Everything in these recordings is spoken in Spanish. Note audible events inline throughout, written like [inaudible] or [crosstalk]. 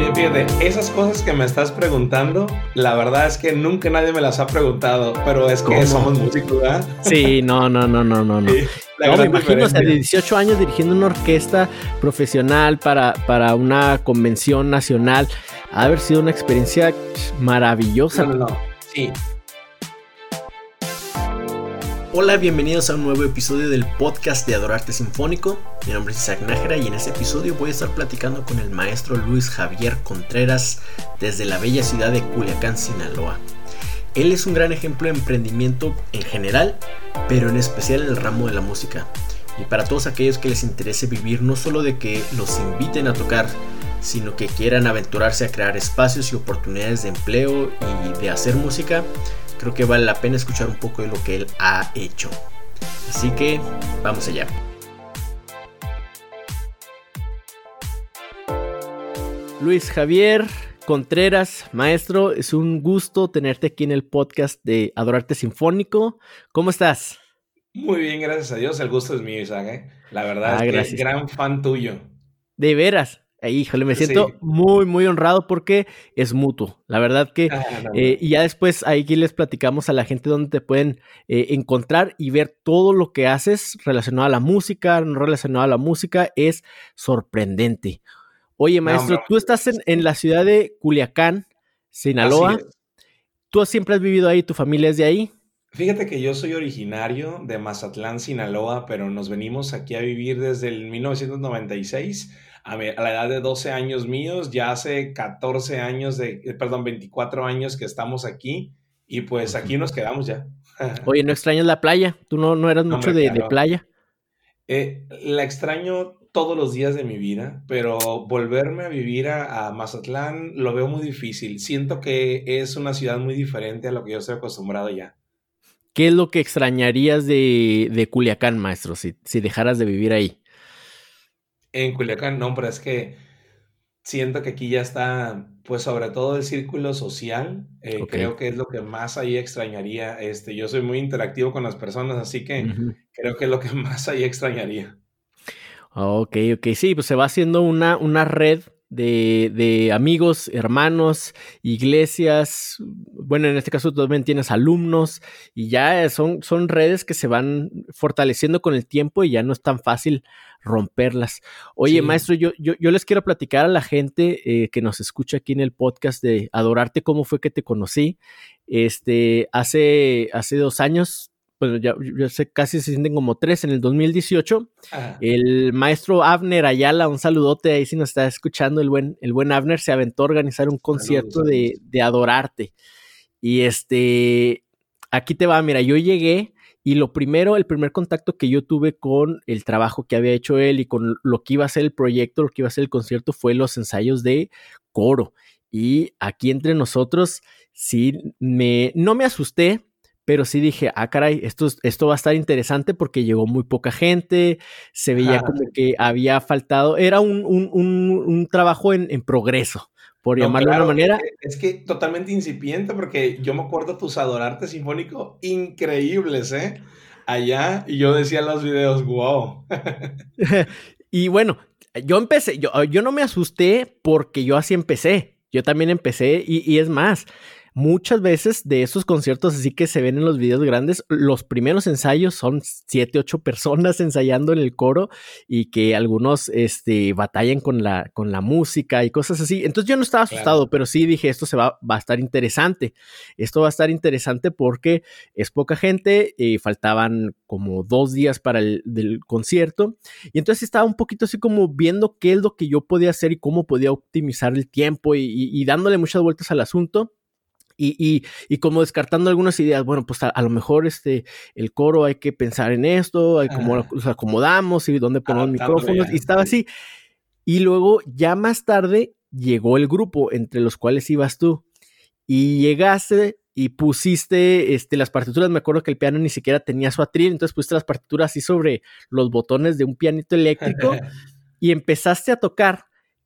Oye, fíjate, esas cosas que me estás preguntando, la verdad es que nunca nadie me las ha preguntado, pero es que somos músicos, ¿verdad? Sí, no, no, no, no, no. no. no me imagino, o sea, de 18 años dirigiendo una orquesta profesional para, para una convención nacional, ha haber sido una experiencia maravillosa. No, no, no. Sí, Hola, bienvenidos a un nuevo episodio del podcast de Adorarte Sinfónico. Mi nombre es Isaac y en este episodio voy a estar platicando con el maestro Luis Javier Contreras desde la bella ciudad de Culiacán, Sinaloa. Él es un gran ejemplo de emprendimiento en general, pero en especial en el ramo de la música. Y para todos aquellos que les interese vivir no solo de que los inviten a tocar, sino que quieran aventurarse a crear espacios y oportunidades de empleo y de hacer música, creo que vale la pena escuchar un poco de lo que él ha hecho. Así que vamos allá. Luis Javier Contreras, maestro, es un gusto tenerte aquí en el podcast de Adorarte Sinfónico. ¿Cómo estás? Muy bien, gracias a Dios. El gusto es mío, Isaac. ¿eh? La verdad ah, es que gran fan tuyo. De veras. Híjole, me siento muy, muy honrado porque es mutuo. La verdad que, [laughs] ah, eh, y ya después ahí les platicamos a la gente donde te pueden eh, encontrar y ver todo lo que haces relacionado a la música, no relacionado a la música, es sorprendente. Oye, maestro, tú estás en, la ciudad de Culiacán, Sinaloa. ¿Tú siempre has vivido ahí? ¿Tu familia es de ahí? Fíjate que yo soy originario de Mazatlán, Sinaloa, pero nos venimos aquí a vivir desde el 1996 a, la edad de 12 años míos, ya hace 14 años, de, eh, perdón, 24 años que estamos aquí y pues aquí nos quedamos ya. [laughs] Oye, ¿no extrañas la playa? ¿Tú no, no eras mucho de, playa? Eh, la extraño todos los días de mi vida, pero volverme a vivir a, Mazatlán lo veo muy difícil. Siento que es una ciudad muy diferente a lo que yo estoy acostumbrado ya. ¿Qué es lo que extrañarías de, de Culiacán, maestro, si, si dejaras de vivir ahí? En Culiacán, no, pero es que siento que aquí ya está, pues sobre todo el círculo social, eh, creo que es lo que más ahí extrañaría. Este, yo soy muy interactivo con las personas, así que creo que es lo que [laughs] más ahí extrañaría. Ok, ok, sí, pues se va haciendo una, una red de, de, amigos, hermanos, iglesias, bueno, en este caso tú también tienes alumnos y ya son, son redes que se van fortaleciendo con el tiempo y ya no es tan fácil romperlas. Oye, maestro, yo, yo, yo, les quiero platicar a la gente eh, que nos escucha aquí en el podcast de Adorarte, cómo fue que te conocí. Este, hace, hace dos años bueno, ya, yo sé, casi se sienten como tres en el 2018. El maestro Abner Ayala, un saludote ahí si nos está escuchando, el buen, el buen Abner se aventó a organizar un concierto de, de, Adorarte. Y este, aquí te va, mira, yo llegué y lo primero, el primer contacto que yo tuve con el trabajo que había hecho él y con lo que iba a ser el proyecto, lo que iba a ser el concierto, fue los ensayos de coro. Y aquí entre nosotros, sí, me, no me asusté, pero sí dije, ah, caray, esto, esto va a estar interesante porque llegó muy poca gente, se veía como que había faltado, era un, un, un, trabajo en, en, progreso, por llamarlo de una manera. Es que, totalmente incipiente porque yo me acuerdo tus adorarte sinfónico increíbles, ¿eh? Allá, y yo decía en los videos, wow. [laughs] y bueno, yo empecé, yo, yo no me asusté porque yo así empecé, yo también empecé y, y es más, Muchas veces de esos conciertos así que se ven en los videos grandes, los primeros ensayos son siete, ocho personas [laughs] ensayando en el coro y que algunos este, batallan con la, con la música y cosas así. Entonces yo no estaba asustado, pero sí dije, esto se va, va, a estar interesante. Esto va a estar interesante porque es poca gente, y faltaban como dos días para el del concierto. Y entonces estaba un poquito así como viendo qué es lo que yo podía hacer y cómo podía optimizar el tiempo y dándole muchas vueltas al asunto y, como descartando algunas ideas, bueno, pues a, lo mejor este, el coro hay que pensar en esto, hay cómo los acomodamos y dónde ponemos micrófonos, y estaba así. Y luego ya más tarde llegó el grupo entre los cuales ibas tú y llegaste y pusiste este, las partituras, me acuerdo que el piano ni siquiera tenía su atril, entonces pusiste las partituras así sobre los botones de un pianito eléctrico [laughs] y empezaste a tocar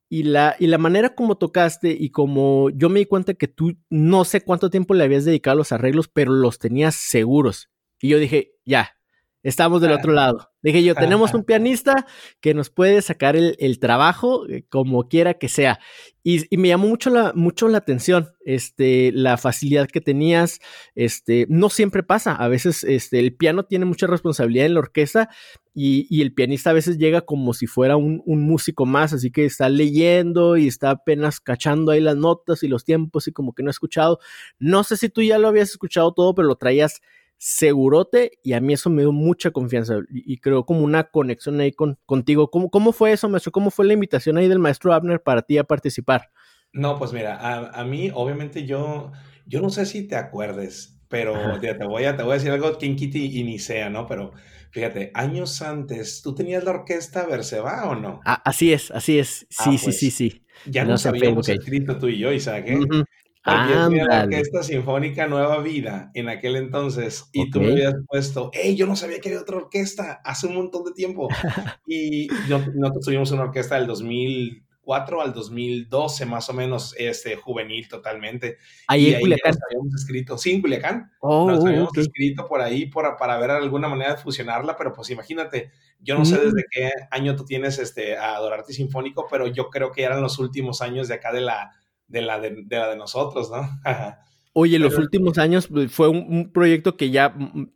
y la, y la manera como tocaste y como yo me di cuenta que tú no sé cuánto tiempo le habías dedicado a los arreglos, pero los tenías seguros. Y yo dije, ya, estamos del otro lado. Dije yo, tenemos un pianista que nos puede sacar el, trabajo eh, como quiera que sea. Y, me llamó mucho la, mucho la atención, este, la facilidad que tenías, este, no siempre pasa, a veces este, el piano tiene mucha responsabilidad en la orquesta y, el pianista a veces llega como si fuera un, un, músico más, así que está leyendo y está apenas cachando ahí las notas y los tiempos y como que no ha escuchado. No sé si tú ya lo habías escuchado todo, pero lo traías segurote y a mí eso me dio mucha confianza y, creo como una conexión ahí con, contigo. ¿Cómo, ¿Cómo fue eso, maestro? ¿Cómo fue la invitación ahí del maestro Abner para ti a participar? No, pues mira, a, mí obviamente yo, yo no sé si te acuerdes, pero te, voy a, te voy a decir algo que Kitty y ni sea, ¿no? Pero fíjate, años antes, ¿tú tenías la orquesta Verseba o no? Ah, así es, así es. Sí, sí, sí, pues, sí. Ya nos habíamos escrito tú y yo, Isaac, ¿eh? Porque la Orquesta Sinfónica Nueva Vida en aquel entonces y tú me habías puesto, hey, yo no sabía que había otra orquesta hace un montón de tiempo. [laughs] y nosotros tuvimos una orquesta del 2004 al 2012 más o menos, este, juvenil totalmente. Ahí en Culiacán. Nos habíamos escrito, sí, en Culiacán. Oh, nos habíamos escrito por ahí por, para ver alguna manera de fusionarla, pero pues imagínate, yo no sé desde mm. qué año tú tienes este, a Adorarte Sinfónico, pero yo creo que eran los últimos años de acá de la de la de, la de nosotros, ¿no? [laughs] Oye, los últimos años pues, fue un, proyecto que ya mm,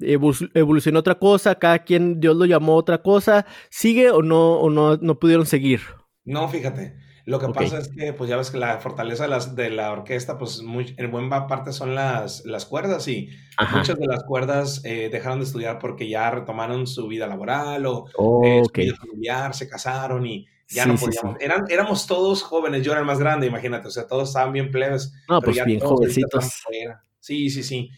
evolucionó otra cosa, cada quien Dios lo llamó otra cosa, ¿sigue o no, o no, no pudieron seguir? No, fíjate, lo que pasa es que, pues ya ves que la fortaleza de, las, de la orquesta, pues muy, en buena parte son las, las cuerdas y muchas de las cuerdas eh, dejaron de estudiar porque ya retomaron su vida laboral o eh, su vida familiar, se casaron y ya no podíamos. Eran, éramos todos jóvenes, yo era el más grande, imagínate, o sea, todos estaban bien plebes. No, pues bien jovencitos. Sí, sí, sí.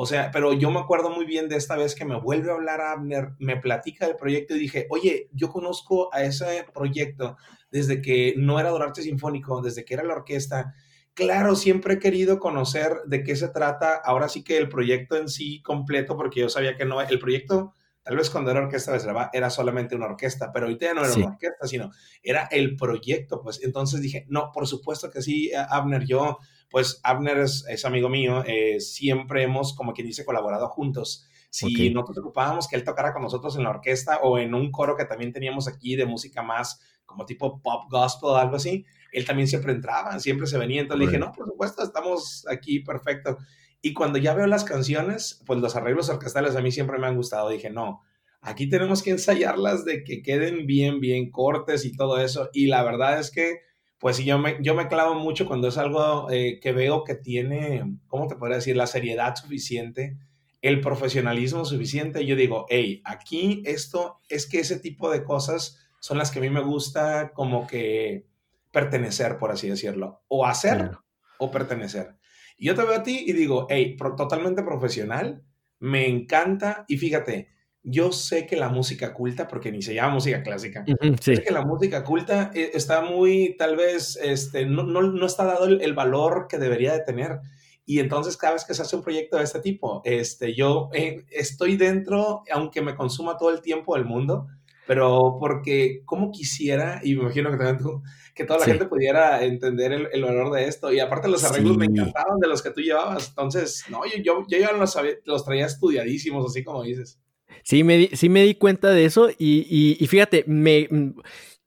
O sea, pero yo me acuerdo muy bien de esta vez que me vuelve a hablar Abner, me platica del proyecto y dije, oye, yo conozco a ese proyecto desde que no era Dorarte Sinfónico, desde que era la orquesta. Claro, siempre he querido conocer de qué se trata. Ahora sí que el proyecto en sí completo, porque yo sabía que no, el proyecto Tal vez cuando era Orquesta Becerra era solamente una orquesta, pero ahorita ya no era una orquesta, sino era el proyecto, pues. Entonces dije, no, por supuesto que sí, Abner, yo, pues Abner es, amigo mío, eh, siempre hemos, como quien dice, colaborado juntos. Si no nos preocupábamos que él tocara con nosotros en la orquesta o en un coro que también teníamos aquí de música más como tipo pop gospel o algo así, él también siempre entraba, siempre se venía. Entonces le dije, no, por supuesto, estamos aquí, perfecto. Y cuando ya veo las canciones, pues los arreglos orquestales a mí siempre me han gustado. Dije, no, aquí tenemos que ensayarlas de que queden bien, bien cortes y todo eso. Y la verdad es que, pues yo me, yo me clavo mucho cuando es algo eh, que veo que tiene, ¿cómo te podría decir? La seriedad suficiente, el profesionalismo suficiente. Yo digo, hey, aquí esto es que ese tipo de cosas son las que a mí me gusta como que pertenecer, por así decirlo, o hacer o pertenecer. Y yo te veo a ti y digo, hey, totalmente profesional, me encanta. Y fíjate, yo sé que la música culta, porque ni se llama música clásica, sé que la música culta eh, está muy, tal vez, este, no, no, no está dado el, valor que debería de tener. Y entonces cada vez que se hace un proyecto de este tipo, este, yo eh, estoy dentro, aunque me consuma todo el tiempo del mundo, pero porque como quisiera, y me imagino que también tú, que toda la gente pudiera entender el, valor de esto. Y aparte los arreglos me encantaban de los que tú llevabas. Entonces, no, yo, yo, yo ya los, los traía estudiadísimos, así como dices. Sí, me di, sí me di cuenta de eso y, y, y fíjate, me,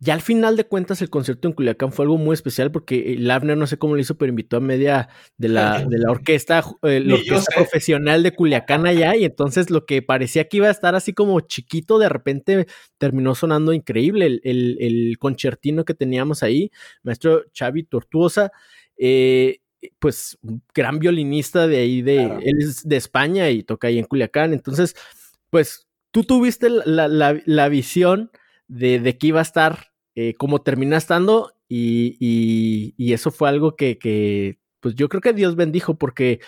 ya al final de cuentas, el concierto en Culiacán fue algo muy especial porque Lavner, no sé cómo lo hizo, pero invitó a media de la, [laughs] de la orquesta, eh, la orquesta profesional de Culiacán allá. Y entonces lo que parecía que iba a estar así como chiquito, de repente terminó sonando increíble el, el, concertino que teníamos ahí. Maestro Xavi Tortuosa. Eh, pues gran violinista de ahí, de, él es de España y toca ahí en Culiacán. Entonces, pues tú tuviste la, la, la visión de, de, que iba a estar eh, como termina estando y, y, eso fue algo que, que, pues yo creo que Dios bendijo porque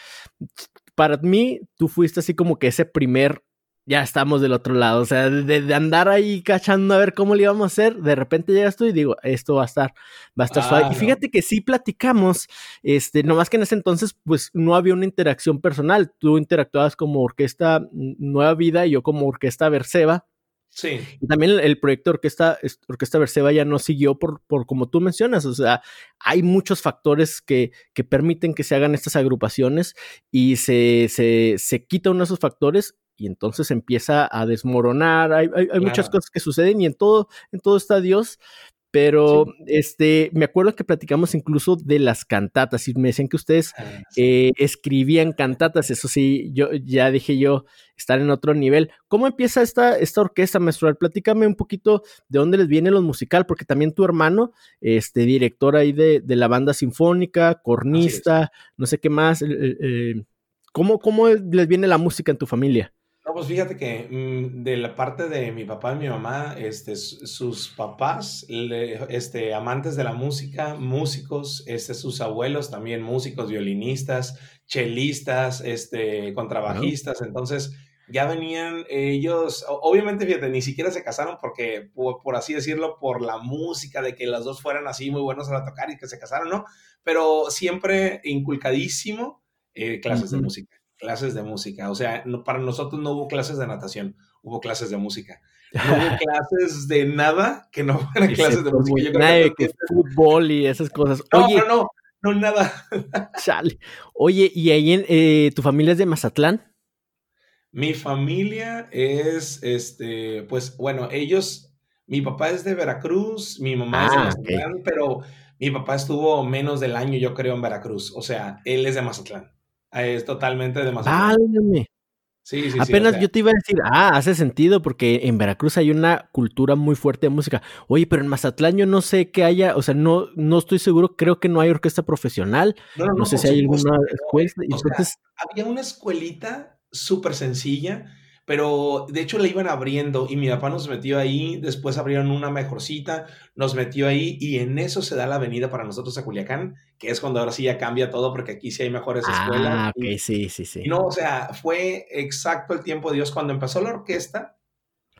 para mí tú fuiste así como que ese primer, ya estamos del otro lado, o sea, de, andar ahí cachando a ver cómo le íbamos a hacer, de repente llegas tú y digo, esto va a estar, va a estar suave. Y fíjate que sí platicamos, este, nomás que en ese entonces pues no había una interacción personal, tú interactuabas como orquesta Nueva Vida y yo como orquesta Verseba Sí. Y también el, proyecto Orquesta, Orquesta Verseva ya no siguió por, por como tú mencionas, o sea, hay muchos factores que, que permiten que se hagan estas agrupaciones y se, se, se quita uno de esos factores y entonces empieza a desmoronar, hay, hay, muchas cosas que suceden y en todo, en todo está Dios, pero este, me acuerdo que platicamos incluso de las cantatas y me decían que ustedes ah, eh, escribían cantatas. Eso sí, yo ya dije yo estar en otro nivel. ¿Cómo empieza esta, esta orquesta, maestro? Platícame un poquito de dónde les viene lo musical, porque también tu hermano, este, director ahí de, la banda sinfónica, cornista, no sé qué más. Eh, eh, ¿cómo, ¿Cómo les viene la música en tu familia? No, pues fíjate que mm, de la parte de mi papá y mi mamá, este, sus papás, este, amantes de la música, músicos, este, sus abuelos también músicos, violinistas, chelistas, este, contrabajistas, entonces ya venían ellos, obviamente fíjate, ni siquiera se casaron porque, por, así decirlo, por la música, de que los dos fueran así muy buenos a tocar y que se casaron, ¿no? Pero siempre inculcadísimo eh, clases de música clases de música. O sea, para nosotros no hubo clases de natación, hubo clases de música. [laughs] No hubo clases de nada que no fueran clases de música. nada de que fútbol y esas cosas. No, Oye, no, no, no, nada. [laughs] Chale. Oye, ¿y ahí en, eh, tu familia es de Mazatlán? Mi familia es, este, pues, bueno, ellos, mi papá es de Veracruz, mi mamá es de ah, Mazatlán, pero mi papá estuvo menos del año, yo creo, en Veracruz. O sea, él es de Mazatlán. Es totalmente demasiado. Sí, sí, Apenas yo te iba a decir, ah, hace sentido porque en Veracruz hay una cultura muy fuerte de música. Oye, pero en Mazatlán yo no sé qué haya, o sea, no, no estoy seguro, creo que no hay orquesta profesional. No, sé si hay alguna escuela. había una escuelita súper sencilla pero de hecho la iban abriendo y mi papá nos metió ahí, después abrieron una mejorcita, nos metió ahí y en eso se da la avenida para nosotros a Culiacán, que es cuando ahora sí ya cambia todo porque aquí sí hay mejores escuelas. Ah, ok, sí, sí, sí. no, o sea, fue exacto el tiempo de Dios. Cuando empezó la orquesta,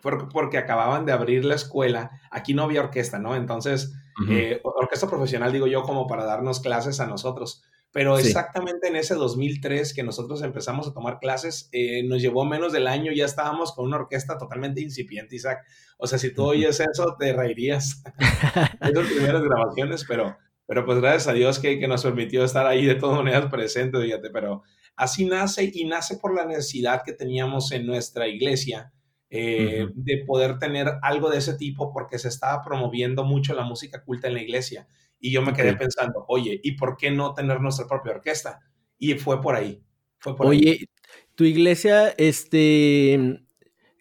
fue porque acababan de abrir la escuela, aquí no había orquesta, ¿no? Entonces, eh, orquesta profesional, digo yo, como para darnos clases a nosotros. Pero exactamente en ese 2003 que nosotros empezamos a tomar clases, eh, nos llevó menos del año, ya estábamos con una orquesta totalmente incipiente, Isaac. O sea, si tú oyes eso, te reirías. [laughs] [laughs] Esas primeras grabaciones, pero, pero pues gracias a Dios que, que nos permitió estar ahí de todas maneras presentes, fíjate. Pero así nace y nace por la necesidad que teníamos en nuestra iglesia eh, de poder tener algo de ese tipo porque se estaba promoviendo mucho la música culta en la iglesia. Y yo me quedé pensando, oye, ¿y por qué no tener nuestra propia orquesta? Y fue por ahí. Fue por oye, tu iglesia, este,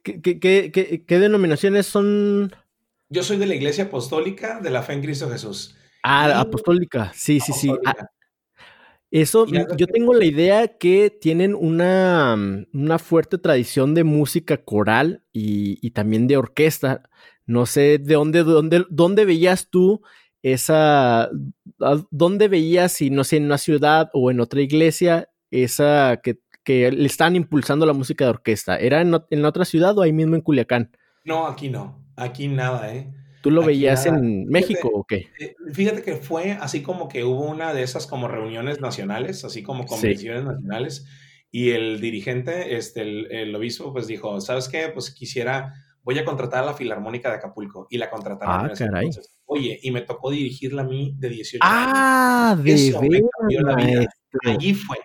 ¿qué, denominaciones son? Yo soy de la iglesia apostólica de la fe en Cristo Jesús. Ah, apostólica, sí, sí, sí. Ah, eso, yo tengo la idea que tienen una, una fuerte tradición de música coral y, y, también de orquesta. No sé de dónde, dónde, dónde veías tú esa, ¿dónde veías, si no sé, en una ciudad o en otra iglesia, esa que, le están impulsando la música de orquesta? ¿Era en, en, otra ciudad o ahí mismo en Culiacán? No, aquí no, aquí nada, ¿eh? ¿Tú lo veías en México o qué? Eh, fíjate que fue así como que hubo una de esas como reuniones nacionales, así como convenciones nacionales, y el dirigente, este, el, el obispo, pues dijo, ¿sabes qué? Pues quisiera voy a contratar a la Filarmónica de Acapulco. Y la contrataron. Ah, caray. Oye, y me tocó dirigirla a mí de 18 ah, años. Ah, de Allí fue.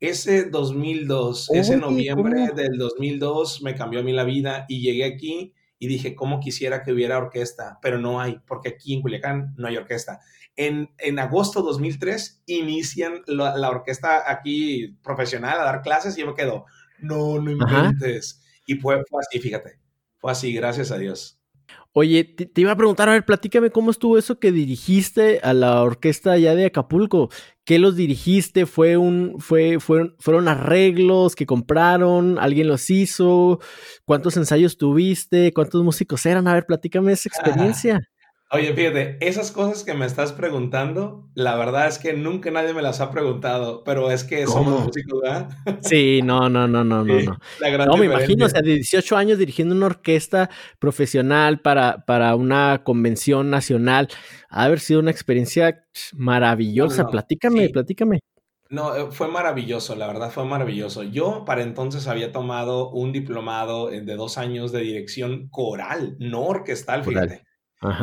Ese 2002, ese noviembre del 2002 me cambió a mí la vida y llegué aquí y dije, ¿cómo quisiera que hubiera orquesta? Pero no hay, porque aquí en Culiacán no hay orquesta. En, en agosto 2003 inician la, orquesta aquí profesional a dar clases y yo me quedo, no, no inventes. Y fue así, fíjate así, gracias a Dios. Oye, te, iba a preguntar, a ver, platícame cómo estuvo eso que dirigiste a la orquesta allá de Acapulco. ¿Qué los dirigiste? ¿Fue un, fue, fueron, fueron arreglos que compraron? ¿Alguien los hizo? ¿Cuántos ensayos tuviste? ¿Cuántos músicos eran? A ver, platícame esa experiencia. Oye, fíjate, esas cosas que me estás preguntando, la verdad es que nunca nadie me las ha preguntado, pero es que somos músicos, ¿verdad? Sí, no, no, no, no, no. no, me imagino, o sea, de 18 años dirigiendo una orquesta profesional para, para una convención nacional, ha haber sido una experiencia maravillosa. platícame, platícame. No, eh, fue maravilloso, la verdad fue maravilloso. Yo para entonces había tomado un diplomado de dos años de dirección coral, no orquestal, fíjate.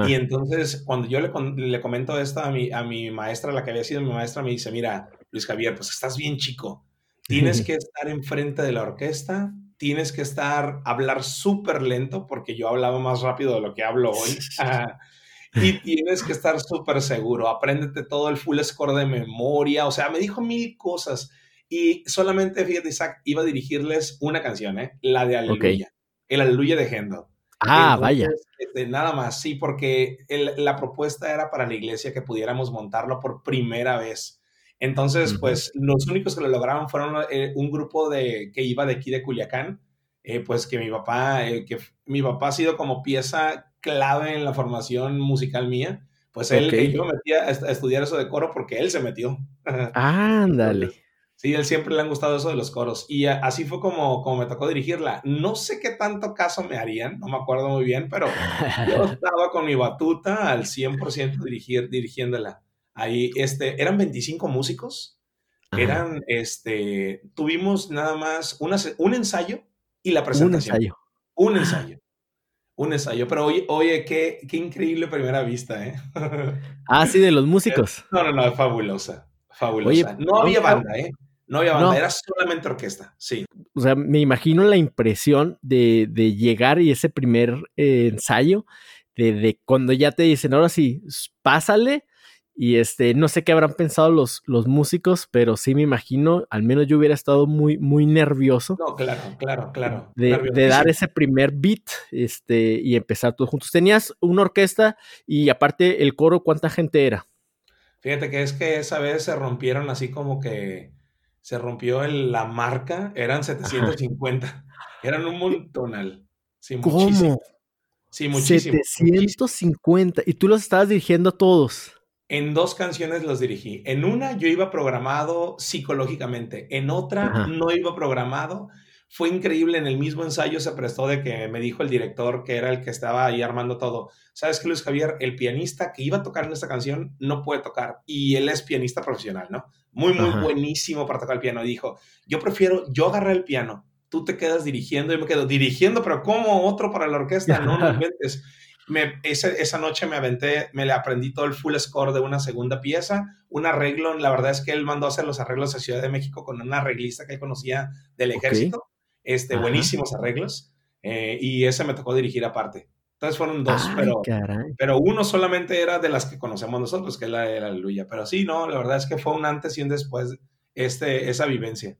Y entonces, cuando yo le, le, comento esto a mi, a mi maestra, la que había sido mi maestra, me dice, mira, Luis Javier, pues estás bien chico. Tienes [laughs] que estar enfrente de la orquesta, tienes que estar, hablar súper lento, porque yo hablaba más rápido de lo que hablo hoy. [laughs] y tienes que estar súper seguro. Apréndete todo el full score de memoria. O sea, me dijo mil cosas. Y solamente, fíjate, Isaac, iba a dirigirles una canción, ¿eh? La de Aleluya. El Aleluya de Hendel. Ah, vaya. Este, nada más, sí, porque la propuesta era para la iglesia que pudiéramos montarlo por primera vez. Entonces, pues los únicos que lo lograron fueron eh, un grupo de, que iba de aquí de Culiacán, eh, pues que mi papá, eh, que mi papá ha sido como pieza clave en la formación musical mía. Pues él, yo me metía a, estudiar eso de coro porque él se metió. [laughs] Ándale. Sí, él siempre le han gustado eso de los coros. Y así fue como, como me tocó dirigirla. No sé qué tanto caso me harían, no me acuerdo muy bien, pero [laughs] yo estaba con mi batuta al 100% dirigir, dirigiéndola. Ahí, este, eran 25 músicos. Eran, este, tuvimos nada más una, un ensayo y la presentación. Un ensayo. Un ensayo. Un ensayo. Pero oye, oye qué, qué increíble primera vista, ¿eh? [laughs] Ah, sí, de los músicos. No, no, no, fabulosa. Fabulosa. no había banda, ¿eh? No había banda, era solamente orquesta, sí. O sea, me imagino la impresión de, llegar y ese primer eh, ensayo, de, cuando ya te dicen, ahora sí, pásale, y este, no sé qué habrán pensado los, los músicos, pero sí me imagino, al menos yo hubiera estado muy, muy nervioso. No, claro, claro, claro. De, de dar ese primer beat este, y empezar todos juntos. Tenías una orquesta y aparte el coro, ¿cuánta gente era? Fíjate que es que esa vez se rompieron así como que se rompió la marca, eran 750. Eran un montonal. Sí, ¿Cómo? Muchísimo. Sí, muchísimo. 750. Y tú los estabas dirigiendo a todos. En dos canciones los dirigí. En una yo iba programado psicológicamente, en otra no iba programado. Fue increíble, en el mismo ensayo se prestó de que me dijo el director, que era el que estaba ahí armando todo, sabes que Luis Javier, el pianista que iba a tocar en esta canción no puede tocar y él es pianista profesional, ¿no? muy, muy buenísimo para tocar el piano. dijo, yo prefiero, yo agarré el piano, tú te quedas dirigiendo, y me quedo dirigiendo, pero como otro para la orquesta? No no [laughs] inventes. Me, esa, esa, noche me aventé, me le aprendí todo el full score de una segunda pieza, un arreglo, la verdad es que él mandó a hacer los arreglos a Ciudad de México con una arreglista que él conocía del ejército, este, buenísimos arreglos, eh, y ese me tocó dirigir aparte. Entonces fueron dos, pero, pero uno solamente era de las que conocemos nosotros, que es la de la Aleluya. Pero sí, no, la verdad es que fue un antes y un después este, esa vivencia.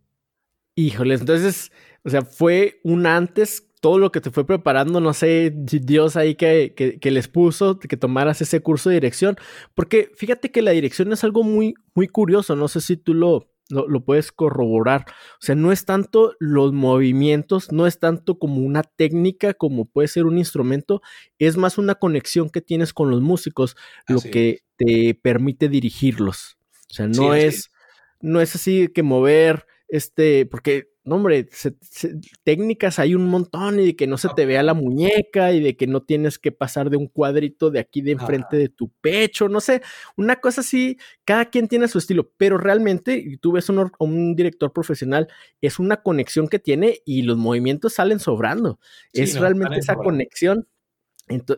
Híjoles, entonces, o sea, fue un antes, todo lo que te fue preparando, no sé, Dios ahí que, que, que, les puso, que tomaras ese curso de dirección, porque fíjate que la dirección es algo muy, muy curioso, no sé si tú lo, lo, puedes corroborar. O sea, no es tanto los movimientos, no es tanto como una técnica, como puede ser un instrumento, es más una conexión que tienes con los músicos, lo que te permite dirigirlos. O sea, no es, no es así que mover, este, porque no, hombre, técnicas hay un montón y de que no se te vea la muñeca y de que no tienes que pasar de un cuadrito de aquí de enfrente de tu pecho, no sé, una cosa así, cada quien tiene su estilo, pero realmente, y tú ves un, un director profesional, es una conexión que tiene y los movimientos salen sobrando, es realmente esa conexión.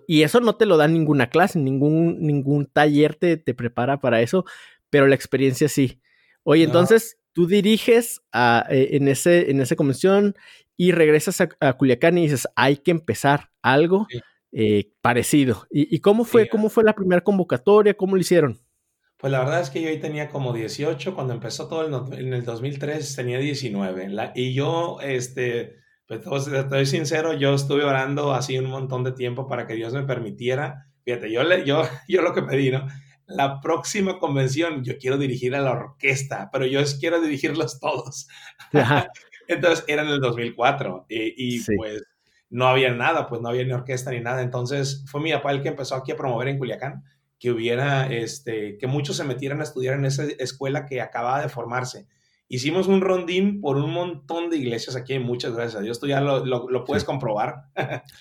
y eso no te lo da ninguna clase, ningún, ningún taller te, te prepara para eso, pero la experiencia sí. Oye, entonces tú diriges a, eh, en, ese, en esa convención y regresas a, Culiacán y dices, hay que empezar algo eh, parecido. ¿Y, cómo fue? ¿Cómo fue la primera convocatoria? ¿Cómo lo hicieron? Pues la verdad es que yo ahí tenía como 18, cuando empezó todo el, en el 2003 tenía 19. y yo, este, pues estoy sincero, yo estuve orando así un montón de tiempo para que Dios me permitiera. Fíjate, yo, le, yo, [laughs] yo lo que pedí, ¿no? La próxima convención yo quiero dirigir a la orquesta, pero yo quiero dirigirlos todos. [laughs] Entonces era en el 2004 y, pues no había nada, pues no había ni orquesta ni nada. Entonces fue mi papá el que empezó aquí a promover en Culiacán que hubiera, este, que muchos se metieran a estudiar en esa escuela que acababa de formarse. Hicimos un rondín por un montón de iglesias, aquí hay muchas, gracias a Dios, tú ya lo, lo, puedes comprobar.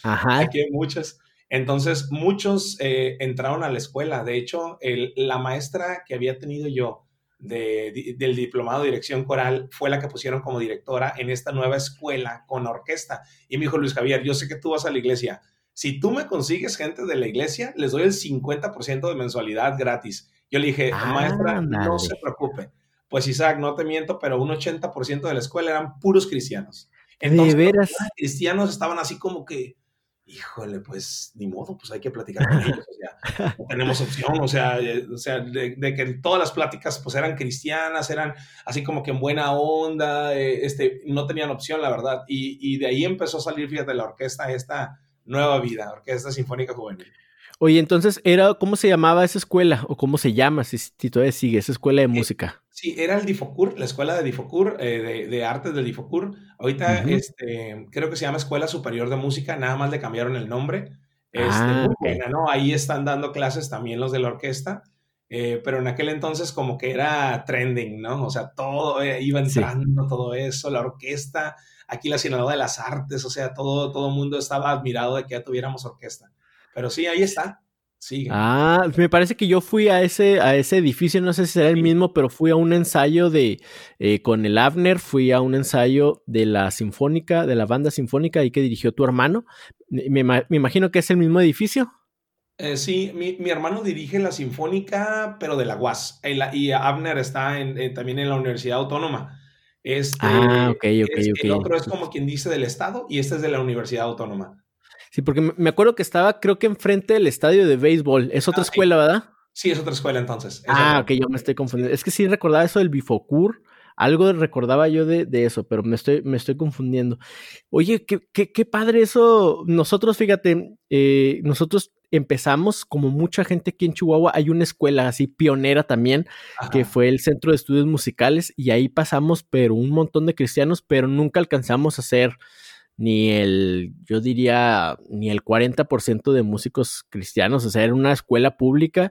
Ajá. [laughs] aquí hay muchas. Entonces, muchos eh, entraron a la escuela. De hecho, la maestra que había tenido yo del diplomado de dirección coral fue la que pusieron como directora en esta nueva escuela con orquesta. Y me dijo, Luis Javier, yo sé que tú vas a la iglesia. Si tú me consigues gente de la iglesia, les doy el 50% de mensualidad gratis. Yo le dije, maestra, no se preocupe. Pues Isaac, no te miento, pero un 80% de la escuela eran puros cristianos. Entonces, de veras. Los cristianos estaban así como que, híjole, pues ni modo, pues hay que platicar con ellos, o sea, no tenemos opción, o sea, eh, o sea de, que todas las pláticas pues eran cristianas, eran así como que en buena onda, eh, este, no tenían opción, la verdad, y, y, de ahí empezó a salir, fíjate, la orquesta, esta nueva vida, Orquesta Sinfónica Juvenil. Oye, entonces, era ¿cómo se llamaba esa escuela? ¿O cómo se llama, si, si todavía sigue, esa escuela de música? Sí, era el Difocur, la escuela de Difocur, eh, de, de, artes del Difocur. Ahorita este, creo que se llama Escuela Superior de Música, nada más le cambiaron el nombre. Este, ah, ¿no? Ahí están dando clases también los de la orquesta, eh, pero en aquel entonces como que era trending, ¿no? O sea, todo eh, iba entrando, todo eso, la orquesta, aquí la Sinaloa de las Artes, o sea, todo, todo el mundo estaba admirado de que ya tuviéramos orquesta. Pero sí, ahí está. Ah, me parece que yo fui a ese, a ese edificio, no sé si será el mismo, pero fui a un ensayo de eh, con el Avner, fui a un ensayo de la sinfónica, de la banda sinfónica ahí que dirigió tu hermano. Me, imagino que es el mismo edificio. Eh, sí, mi, hermano dirige la sinfónica, pero de la UAS. Y, Avner está en, también en la Universidad Autónoma. Este, ah, ok, ok, ok. El otro es como quien dice del Estado y este es de la Universidad Autónoma. Sí, porque me acuerdo que estaba, creo que enfrente del estadio de béisbol. Es otra ah, escuela, ¿verdad? Sí, es otra escuela entonces. ah, ok, yo me estoy confundiendo. Es que sí recordaba eso del Bifocur. Algo recordaba yo de, eso, pero me estoy, me estoy confundiendo. Oye, qué, qué, padre eso. Nosotros, fíjate, eh, nosotros empezamos, como mucha gente aquí en Chihuahua, hay una escuela así pionera también, que fue el Centro de Estudios Musicales, y ahí pasamos, pero un montón de cristianos, pero nunca alcanzamos a hacer ni el, yo diría, ni el 40% de músicos cristianos, o sea, era una escuela pública,